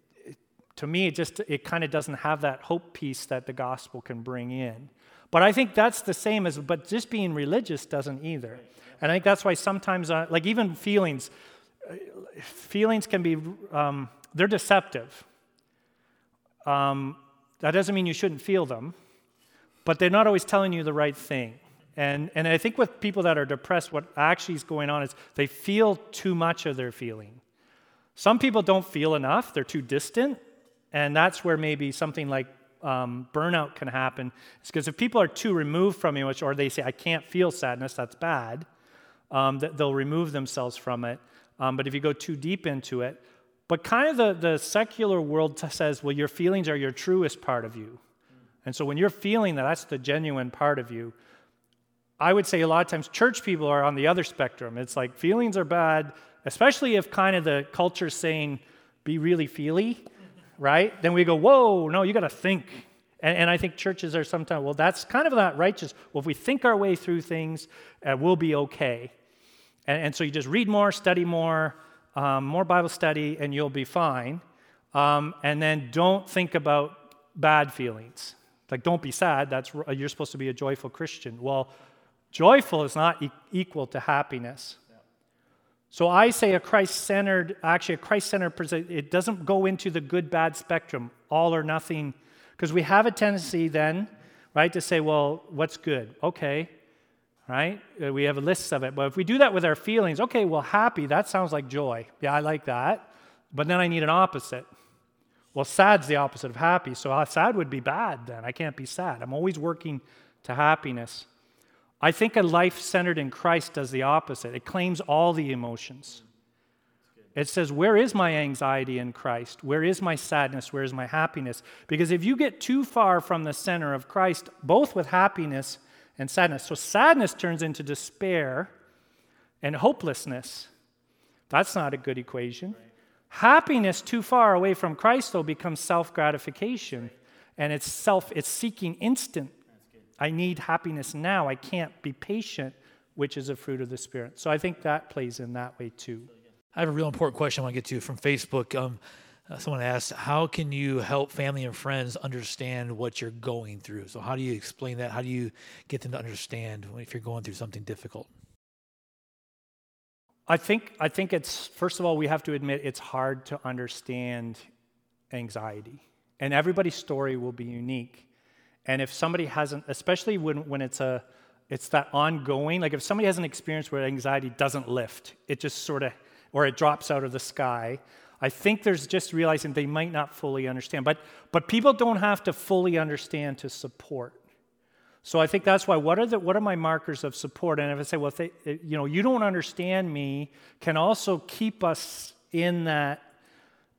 to me it just it kind of doesn't have that hope piece that the gospel can bring in. But i think that's the same as but just being religious doesn't either. And i think that's why sometimes uh, like even feelings uh, feelings can be um, they're deceptive. Um, that doesn't mean you shouldn't feel them but they're not always telling you the right thing. And, and i think with people that are depressed what actually is going on is they feel too much of their feeling. Some people don't feel enough. They're too distant and that's where maybe something like um, burnout can happen. It's because if people are too removed from you, or they say, I can't feel sadness, that's bad, um, that they'll remove themselves from it. Um, but if you go too deep into it, but kind of the, the secular world says, well, your feelings are your truest part of you. And so when you're feeling that, that's the genuine part of you. I would say a lot of times church people are on the other spectrum. It's like feelings are bad, especially if kind of the culture's saying, be really feely right? Then we go, whoa, no, you got to think. And, and, I think churches are sometimes, well, that's kind of not righteous. Well, if we think our way through things, uh, we'll be okay. And, and, so you just read more, study more, um, more Bible study, and you'll be fine. Um, and then don't think about bad feelings. Like, don't be sad. That's you're supposed to be a joyful Christian. Well, joyful is not e- equal to happiness. So I say a Christ-centered, actually a Christ-centered, it doesn't go into the good-bad spectrum, all or nothing, because we have a tendency then, right, to say, well, what's good? Okay, right? Uh, we have a list of it. But if we do that with our feelings, okay, well, happy, that sounds like joy. Yeah, I like that. But then I need an opposite. Well, sad's the opposite of happy. So uh, sad would be bad then. I can't be sad. I'm always working to happiness. I think a life centered in Christ does the opposite. It claims all the emotions. It says, Where is my anxiety in Christ? Where is my sadness? Where is my happiness? Because if you get too far from the center of Christ, both with happiness and sadness, so sadness turns into despair and hopelessness. That's not a good equation. Happiness too far away from Christ, though, becomes self gratification. And it's self, it's seeking instant. I need happiness now. I can't be patient, which is a fruit of the Spirit. So I think that plays in that way too. I have a real important question I want to get to from Facebook. Um, uh, someone asked, How can you help family and friends understand what you're going through? So, how do you explain that? How do you get them to understand if you're going through something difficult? I think, I think it's, first of all, we have to admit it's hard to understand anxiety. And everybody's story will be unique. And if somebody hasn't, especially when, when it's a, it's that ongoing, like if somebody has an experience where anxiety doesn't lift, it just sort of, or it drops out of the sky, I think there's just realizing they might not fully understand. But, but people don't have to fully understand to support. So I think that's why. What are the what are my markers of support? And if I say, well, they, you know, you don't understand me, can also keep us in that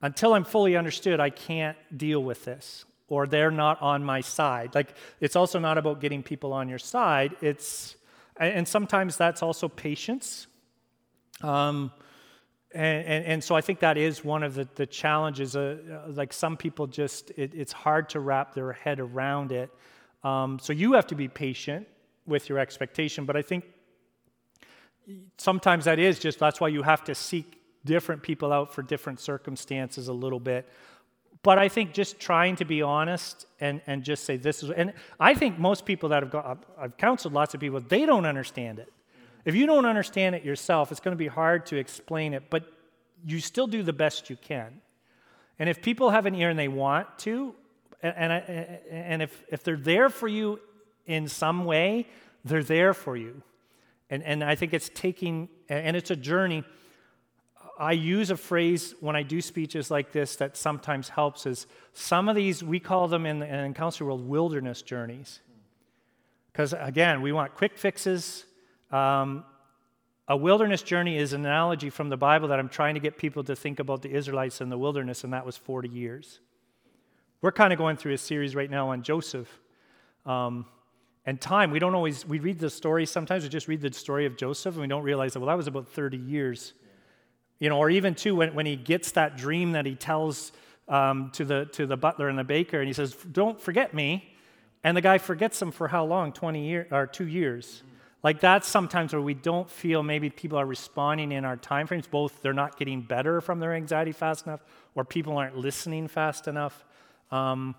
until I'm fully understood. I can't deal with this, or they're not on my side. Like it's also not about getting people on your side. It's and sometimes that's also patience. Um, and, and, and, so I think that is one of the, the challenges. Uh, like some people just, it, it's hard to wrap their head around it. Um, so you have to be patient with your expectation, but I think sometimes that is just that's why you have to seek different people out for different circumstances a little bit. But I think just trying to be honest and, and just say this is, and I think most people that have got, I've counseled lots of people, they don't understand it. If you don't understand it yourself, it's going to be hard to explain it, but you still do the best you can. And if people have an ear and they want to, and, and, and if, if they're there for you in some way, they're there for you. And, and I think it's taking, and it's a journey. I use a phrase when I do speeches like this that sometimes helps is some of these, we call them in the in counseling world wilderness journeys. Because again, we want quick fixes. Um, a wilderness journey is an analogy from the Bible that I'm trying to get people to think about the Israelites in the wilderness, and that was 40 years. We're kind of going through a series right now on Joseph. Um, and time, we don't always, we read the story, sometimes we just read the story of Joseph and we don't realize that, well, that was about 30 years. You know, or even too, when, when he gets that dream that he tells um, to, the, to the butler and the baker, and he says, don't forget me. And the guy forgets him for how long? 20 years, or two years. Like that's sometimes where we don't feel maybe people are responding in our time frames. Both they're not getting better from their anxiety fast enough, or people aren't listening fast enough. Um,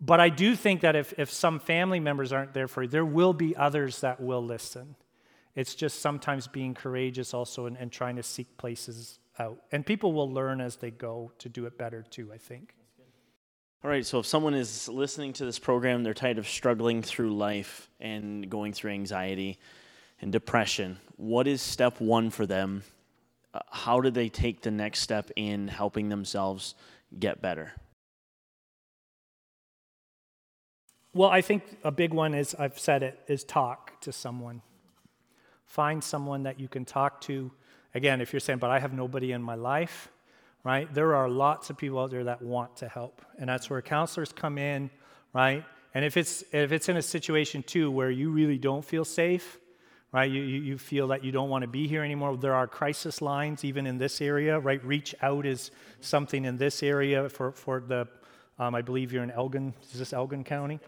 but I do think that if, if some family members aren't there for you, there will be others that will listen. It's just sometimes being courageous also and, and trying to seek places out. And people will learn as they go to do it better too, I think. All right, so if someone is listening to this program, they're tired of struggling through life and going through anxiety and depression, what is step one for them? Uh, how do they take the next step in helping themselves get better? Well, I think a big one is I've said it is talk to someone. Find someone that you can talk to. Again, if you're saying, but I have nobody in my life, right? There are lots of people out there that want to help. And that's where counselors come in, right? And if it's if it's in a situation too where you really don't feel safe, right? You, you, feel that you don't want to be here anymore. There are crisis lines even in this area, right? Reach out is something in this area for, for the um, I believe you're in Elgin. Is this Elgin County?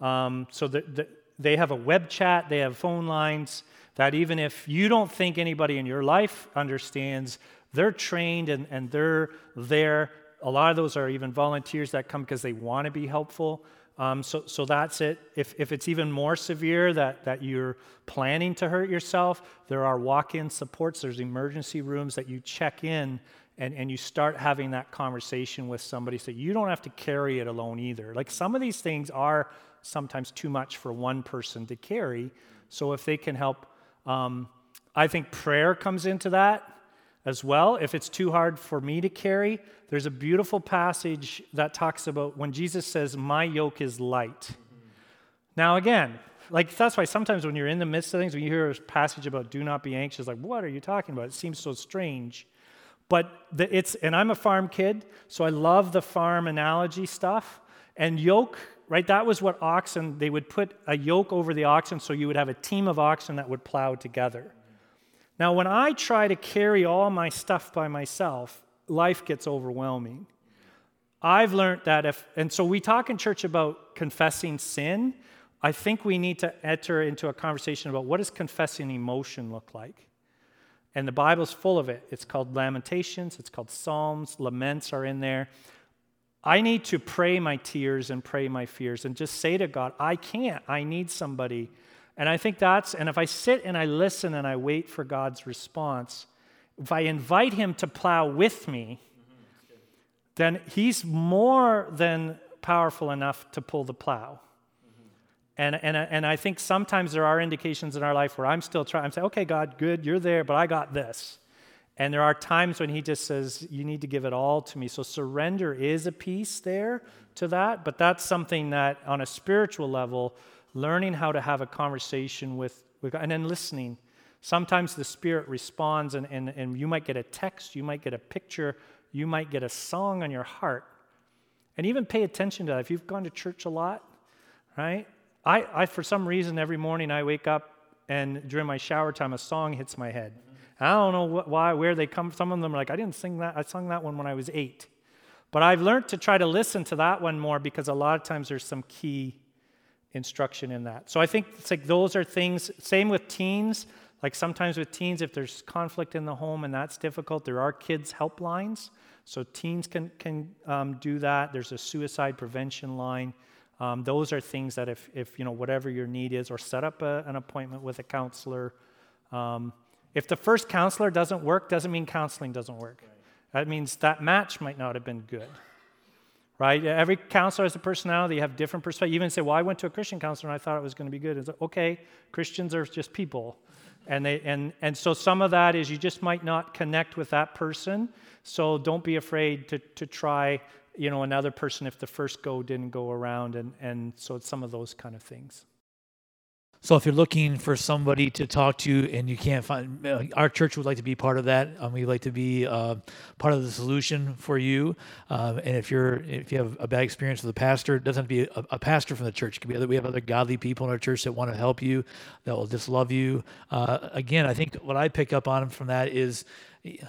Um, so the, the, they have a web chat, they have phone lines that even if you don't think anybody in your life understands, they're trained and, and they're there a lot of those are even volunteers that come because they want to be helpful. Um, so, so that's it. If, if it's even more severe that, that you're planning to hurt yourself, there are walk in supports, there's emergency rooms that you check in and, and you start having that conversation with somebody so you don't have to carry it alone either. Like some of these things are sometimes too much for one person to carry. So if they can help, um, I think prayer comes into that as well. If it's too hard for me to carry, there's a beautiful passage that talks about when Jesus says, My yoke is light. Now, again, like that's why sometimes when you're in the midst of things, when you hear a passage about do not be anxious, like, what are you talking about? It seems so strange. But the, it's, and I'm a farm kid, so I love the farm analogy stuff. And yoke, right, that was what oxen, they would put a yoke over the oxen so you would have a team of oxen that would plow together. Now, when I try to carry all my stuff by myself, life gets overwhelming. I've learned that if, and so we talk in church about confessing sin. I think we need to enter into a conversation about what does confessing emotion look like? And the Bible's full of it. It's called Lamentations, it's called Psalms, laments are in there. I need to pray my tears and pray my fears and just say to God, I can't. I need somebody. And I think that's, and if I sit and I listen and I wait for God's response, if I invite Him to plow with me, then He's more than powerful enough to pull the plow. And, and, and I think sometimes there are indications in our life where I'm still trying. I'm saying, okay, God, good, you're there, but I got this. And there are times when He just says, you need to give it all to me. So surrender is a piece there to that, but that's something that on a spiritual level, learning how to have a conversation with, with and then listening. Sometimes the Spirit responds, and, and, and you might get a text, you might get a picture, you might get a song on your heart. And even pay attention to that. If you've gone to church a lot, right? I, I, for some reason, every morning I wake up and during my shower time, a song hits my head. I don't know why, where they come. Some of them are like, I didn't sing that. I sung that one when I was eight. But I've learned to try to listen to that one more because a lot of times there's some key instruction in that. So I think it's like those are things. Same with teens. Like sometimes with teens, if there's conflict in the home and that's difficult, there are kids' helplines. So teens can can um, do that. There's a suicide prevention line. Um, those are things that if, if, you know, whatever your need is, or set up a, an appointment with a counselor. Um, if the first counselor doesn't work, doesn't mean counseling doesn't work. That means that match might not have been good. Right? Every counselor has a personality, you have different perspectives. You even say, Well, I went to a Christian counselor and I thought it was going to be good. It's like, okay, Christians are just people. And, they, and, and so some of that is you just might not connect with that person. So don't be afraid to, to try you know, another person if the first go didn't go around. And, and so it's some of those kind of things. So if you're looking for somebody to talk to and you can't find, uh, our church would like to be part of that. Um, we'd like to be uh, part of the solution for you. Um, and if you're if you have a bad experience with a pastor, it doesn't have to be a, a, pastor from the church. It could be other, we have other godly people in our church that want to help you, that will just love you. Uh, again, I think what I pick up on from that is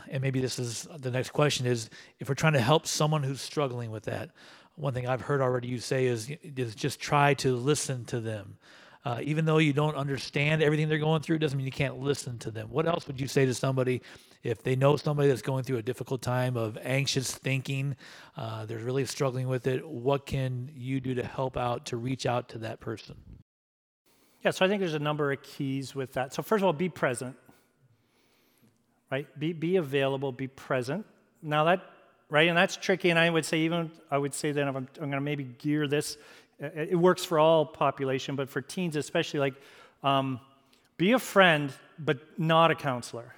and maybe this is the next question is if we're trying to help someone who's struggling with that one thing i've heard already you say is, is just try to listen to them uh, even though you don't understand everything they're going through it doesn't mean you can't listen to them. What else would you say to somebody if they know somebody that's going through a difficult time of anxious thinking? Uh, they're really struggling with it. What can you do to help out to reach out to that person? Yeah so i think there's a number of keys with that. So first of all be present right? Be, be available, be present. Now that, right, and that's tricky, and I would say even, I would say that if I'm, I'm going to maybe gear this, it works for all population, but for teens especially, like, um, be a friend, but not a counselor.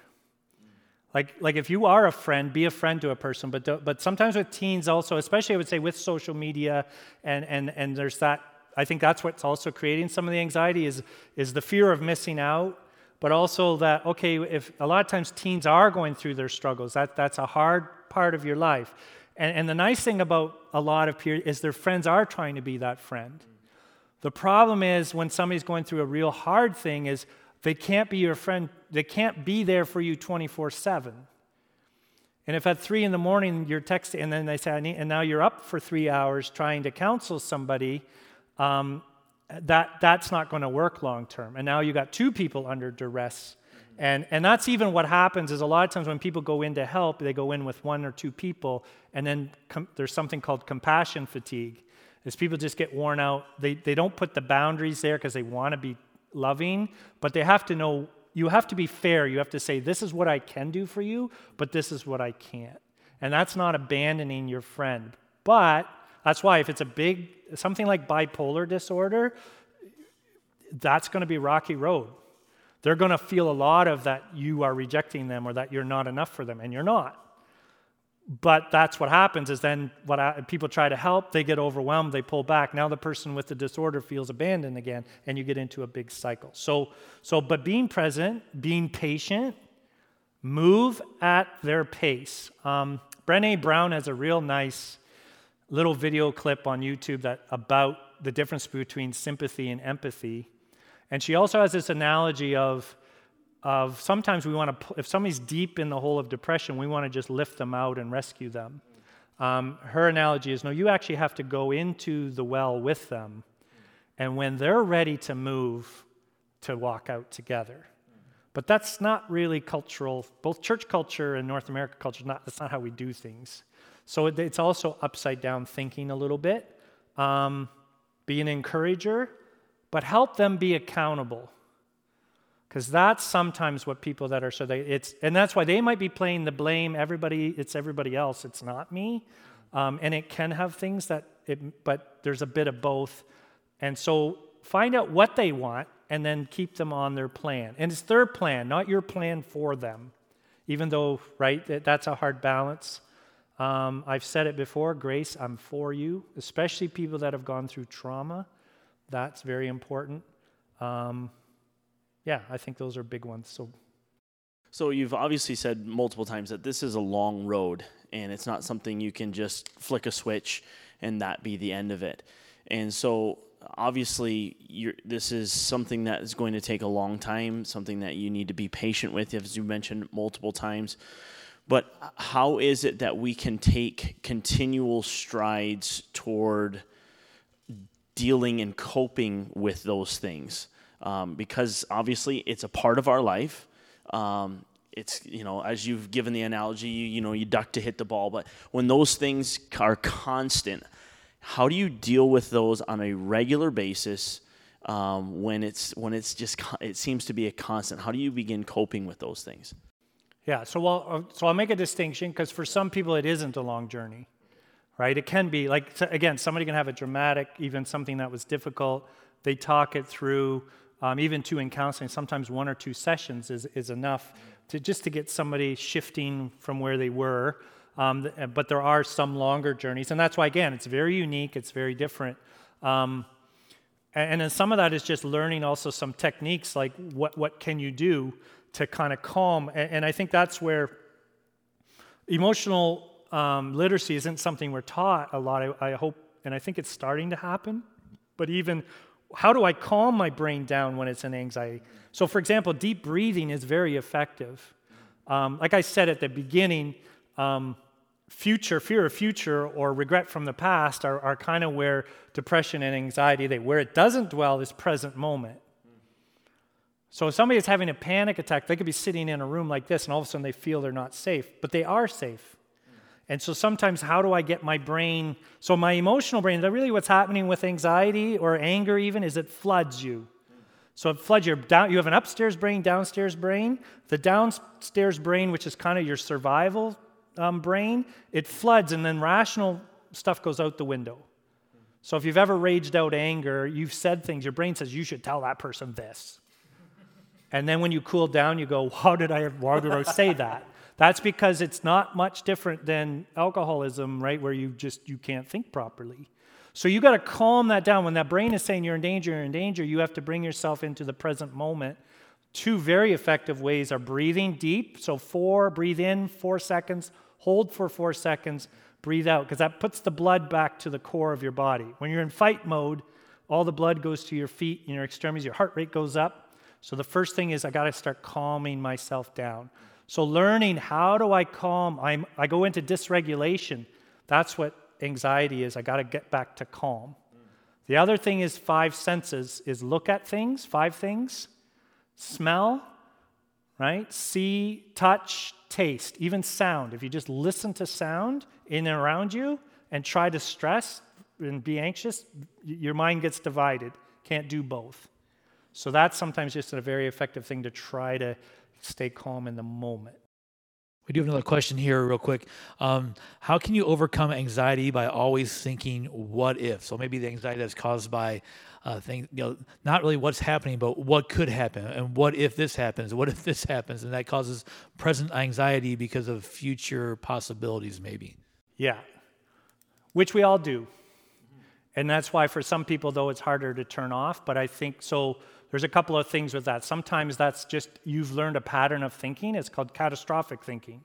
Like, like if you are a friend, be a friend to a person. But, but sometimes with teens also, especially I would say with social media, and, and, and there's that, I think that's what's also creating some of the anxiety is, is the fear of missing out but also that, okay, if a lot of times teens are going through their struggles, that, that's a hard part of your life. And, and the nice thing about a lot of peers is their friends are trying to be that friend. The problem is when somebody's going through a real hard thing is they can't be your friend, they can't be there for you 24 7. And if at three in the morning you're texting, and then they say, and now you're up for three hours trying to counsel somebody, um, that, that's not going to work long term. And now you've got two people under duress. And, and that's even what happens is a lot of times when people go in to help, they go in with one or two people, and then com- there's something called compassion fatigue. Is people just get worn out. They, they don't put the boundaries there because they want to be loving, but they have to know you have to be fair. You have to say, this is what I can do for you, but this is what I can't. And that's not abandoning your friend. But that's why if it's a big, something like bipolar disorder, that's going to be rocky road. They're going to feel a lot of that you are rejecting them or that you're not enough for them, and you're not. But that's what happens is then what I, people try to help, they get overwhelmed, they pull back. Now the person with the disorder feels abandoned again, and you get into a big cycle. So, so but being present, being patient, move at their pace. Um, Brene Brown has a real nice little video clip on YouTube that about the difference between sympathy and empathy. And she also has this analogy of, of sometimes we want to, if somebody's deep in the hole of depression, we want to just lift them out and rescue them. Um, her analogy is no, you actually have to go into the well with them. And when they're ready to move, to walk out together. But that's not really cultural, both church culture and North America culture, not, that's not how we do things. So it, it's also upside down thinking a little bit. Um, be an encourager, but help them be accountable. Because that's sometimes what people that are so they it's and that's why they might be playing the blame everybody it's everybody else it's not me, um, and it can have things that it but there's a bit of both, and so find out what they want and then keep them on their plan and it's their plan not your plan for them, even though right that, that's a hard balance. Um, I've said it before, grace, I'm for you, especially people that have gone through trauma. That's very important. Um, yeah, I think those are big ones. So, so you've obviously said multiple times that this is a long road, and it's not something you can just flick a switch and that be the end of it. And so, obviously, this is something that is going to take a long time, something that you need to be patient with, as you mentioned multiple times. But how is it that we can take continual strides toward dealing and coping with those things um, because obviously it's a part of our life. Um, it's you know as you've given the analogy, you, you know you duck to hit the ball, but when those things are constant, how do you deal with those on a regular basis? Um, when it's when it's just it seems to be a constant. How do you begin coping with those things? Yeah, so well, uh, so I'll make a distinction because for some people it isn't a long journey right? It can be like, again, somebody can have a dramatic, even something that was difficult. They talk it through, um, even two in counseling. Sometimes one or two sessions is, is enough to just to get somebody shifting from where they were. Um, but there are some longer journeys, and that's why, again, it's very unique, it's very different. Um, and, and then some of that is just learning also some techniques like what, what can you do to kind of calm. And, and I think that's where emotional um, literacy isn't something we're taught a lot. I, I hope, and I think it's starting to happen. But even how do I calm my brain down when it's in anxiety? So, for example, deep breathing is very effective. Um, like I said at the beginning, um, future, fear of future, or regret from the past are, are kind of where depression and anxiety, they, where it doesn't dwell is present moment. So if somebody is having a panic attack, they could be sitting in a room like this, and all of a sudden they feel they're not safe, but they are safe. And so sometimes, how do I get my brain? So, my emotional brain, that really what's happening with anxiety or anger, even, is it floods you. So, it floods your down. You have an upstairs brain, downstairs brain. The downstairs brain, which is kind of your survival um, brain, it floods, and then rational stuff goes out the window. So, if you've ever raged out anger, you've said things, your brain says, you should tell that person this. And then when you cool down, you go, how did I, why did I say that? That's because it's not much different than alcoholism, right, where you just you can't think properly. So you got to calm that down. When that brain is saying you're in danger, you're in danger, you have to bring yourself into the present moment. Two very effective ways are breathing deep. So four, breathe in four seconds, hold for four seconds, breathe out, because that puts the blood back to the core of your body. When you're in fight mode, all the blood goes to your feet and your extremities, your heart rate goes up. So the first thing is I got to start calming myself down. So, learning how do I calm? I'm, I go into dysregulation. That's what anxiety is. I got to get back to calm. The other thing is five senses is look at things, five things, smell, right? See, touch, taste, even sound. If you just listen to sound in and around you and try to stress and be anxious, your mind gets divided. Can't do both. So that's sometimes just a very effective thing to try to stay calm in the moment. We do have another question here, real quick. Um, how can you overcome anxiety by always thinking "what if"? So maybe the anxiety that's caused by uh, things, you know, not really what's happening, but what could happen, and what if this happens, what if this happens, and that causes present anxiety because of future possibilities, maybe. Yeah, which we all do, and that's why for some people though it's harder to turn off. But I think so. There's a couple of things with that. Sometimes that's just you've learned a pattern of thinking. It's called catastrophic thinking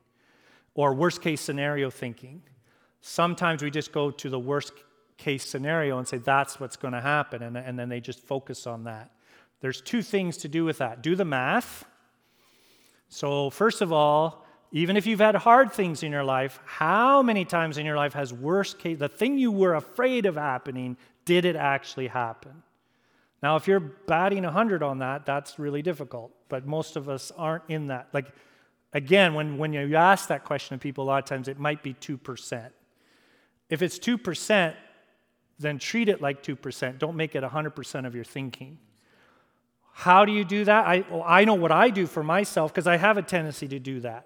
or worst case scenario thinking. Sometimes we just go to the worst case scenario and say that's what's going to happen, and, and then they just focus on that. There's two things to do with that. Do the math. So, first of all, even if you've had hard things in your life, how many times in your life has worst case, the thing you were afraid of happening, did it actually happen? Now, if you're batting 100 on that, that's really difficult, but most of us aren't in that. Like, again, when, when you ask that question to people, a lot of times it might be 2%. If it's 2%, then treat it like 2%. Don't make it 100% of your thinking. How do you do that? I, well, I know what I do for myself because I have a tendency to do that.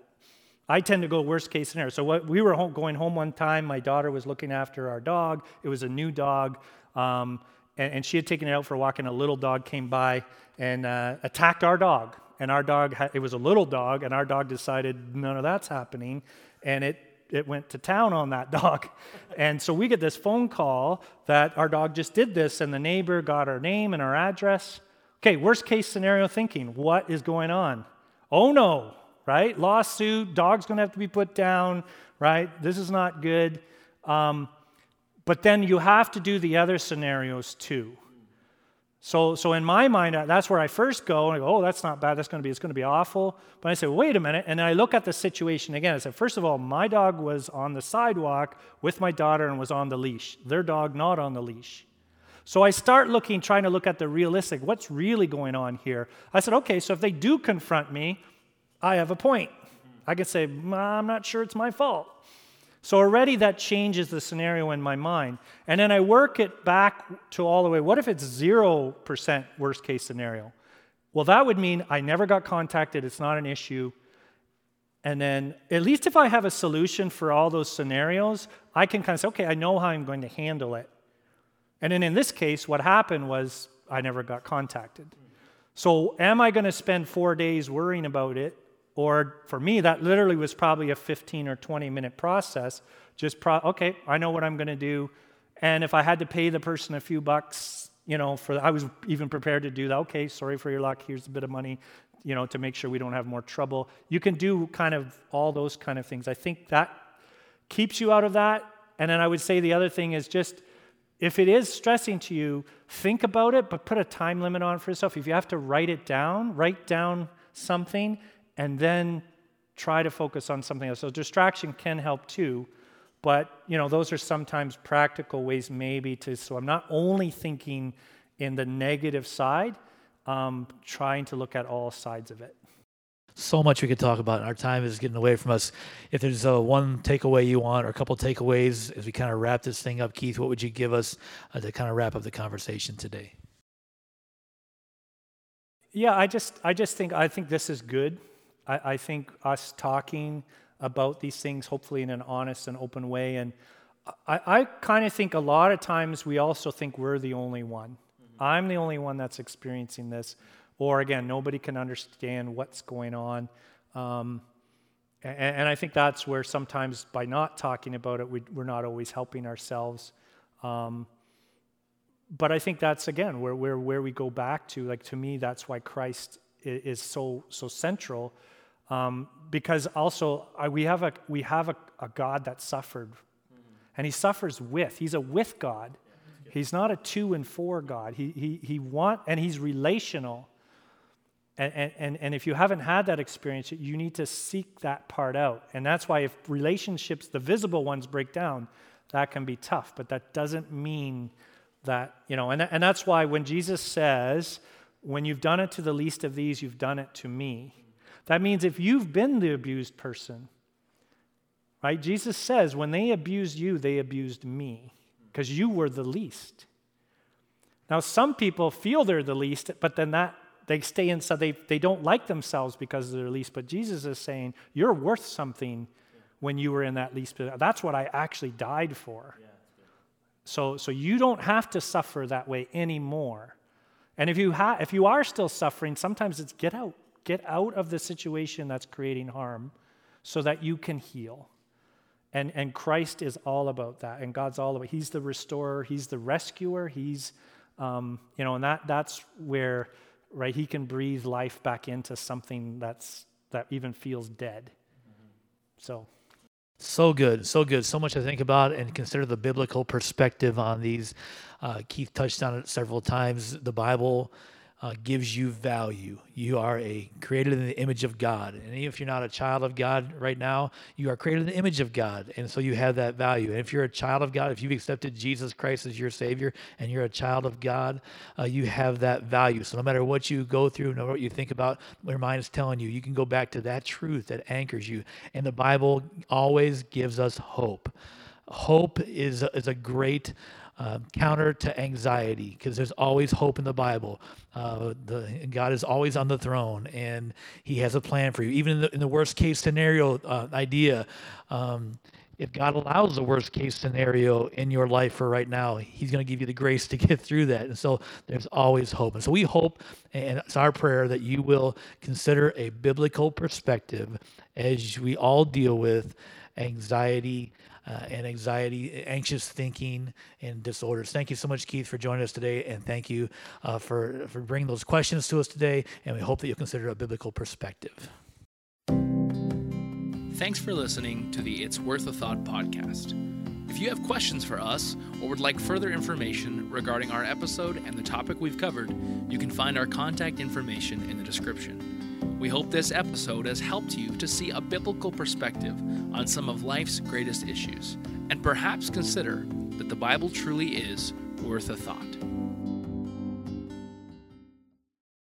I tend to go worst case scenario. So what, we were home, going home one time. My daughter was looking after our dog. It was a new dog. Um, and, and, she had taken it out for a walk, and a little dog came by and uh, attacked our dog. And our dog, it was a little dog, and our dog decided none of that's happening, and it it went to town on that dog. And so we get this phone call that our dog just did this, and the neighbor got our name and our address. Okay, worst case scenario thinking what is going on? Oh no, right? Lawsuit, dog's gonna have to be put down, right? This is not good. Um, but then you have to do the other scenarios too. So, so in my mind, uh, that's where I first go and I go, oh, that's not bad. That's going to be, it's going to be awful. But I say, wait a minute. And I look at the situation again. I said, first of all, my dog was on the sidewalk with my daughter and was on the leash. Their dog not on the leash. So I start looking, trying to look at the realistic, what's really going on here. I said, okay, so if they do confront me, I have a point. I can say, I'm not sure it's my fault. So already that changes the scenario in my mind. And then I work it back to all the way. What if it's 0% worst case scenario? Well, that would mean I never got contacted, it's not an issue. And then, at least if I have a solution for all those scenarios, I can kind of say, okay, I know how I'm going to handle it. And then in this case, what happened was I never got contacted. So, am I going to spend four days worrying about it? Or for me, that literally was probably a 15 or 20 minute process. Just, pro- okay, I know what I'm going to do. And if I had to pay the person a few bucks, you know, for I was even prepared to do that. Okay, sorry for your luck. Here's a bit of money, you know, to make sure we don't have more trouble. You can do kind of all those kind of things. I think that keeps you out of that. And then I would say the other thing is just if it is stressing to you, think about it, but put a time limit on for yourself. If you have to write it down, write down something and then try to focus on something else. So distraction can help too, but you know those are sometimes practical ways maybe to. So I'm not only thinking in the negative side, um, trying to look at all sides of it. So much we could talk about. And our time is getting away from us. If there's a one takeaway you want, or a couple takeaways, as we kind of wrap this thing up, Keith, what would you give us uh, to kind of wrap up the conversation today? Yeah, I just, I just think, I think this is good. I, I think us talking about these things, hopefully in an honest and open way, and I, I kind of think a lot of times we also think we're the only one. Mm-hmm. I'm the only one that's experiencing this, or again, nobody can understand what's going on. Um, and, and, I think that's where sometimes by not talking about it, we, are not always helping ourselves. Um, but I think that's again where, where, where we go back to. Like to me, that's why Christ is, is so so central um, because also uh, we have, a, we have a, a God that suffered. Mm-hmm. And he suffers with. He's a with God. Yeah, he's not a two and four God. He, he, he want, and he's relational. And, and, and if you haven't had that experience, you need to seek that part out. And that's why if relationships, the visible ones, break down, that can be tough. But that doesn't mean that, you know, and, and that's why when Jesus says, when you've done it to the least of these, you've done it to me That means if you've been the abused person, right? Jesus says, when they abused you, they abused me because you were the least. Now, some people feel they're the least, but then that they stay inside. They, they don't like themselves because they're the least. But Jesus is saying, You're worth something when you were in that least position. That's what I actually died for. So, so you don't have to suffer that way anymore. And if you, ha- if you are still suffering, sometimes it's get out. Get out of the situation that's creating harm so that you can heal. And, and Christ is all about that. And God's all about He's the restorer, He's the rescuer, He's, um, you know, and that, that's where, right, He can breathe life back into something that's, that even feels dead. So. So good, so good. So much to think about and consider the biblical perspective on these. Uh, Keith touched on it several times. The Bible uh, gives you value. You are a created in the image of God, and if you're not a child of God right now, you are created in the image of God, and so you have that value. And if you're a child of God, if you've accepted Jesus Christ as your Savior, and you're a child of God, uh, you have that value. So no matter what you go through, no matter what you think about, what your mind is telling you, you can go back to that truth that anchors you. And the Bible always gives us hope. Hope is is a great uh, counter to anxiety because there's always hope in the Bible. Uh, the, God is always on the throne and He has a plan for you. Even in the, in the worst case scenario uh, idea, um, if God allows the worst case scenario in your life for right now, He's going to give you the grace to get through that. And so there's always hope. And so we hope, and it's our prayer, that you will consider a biblical perspective as we all deal with anxiety uh, and anxiety, anxious thinking, and disorders. Thank you so much, Keith, for joining us today, and thank you uh, for for bringing those questions to us today. And we hope that you'll consider a biblical perspective. Thanks for listening to the It's Worth a Thought podcast. If you have questions for us or would like further information regarding our episode and the topic we've covered, you can find our contact information in the description. We hope this episode has helped you to see a biblical perspective on some of life's greatest issues and perhaps consider that the Bible truly is worth a thought.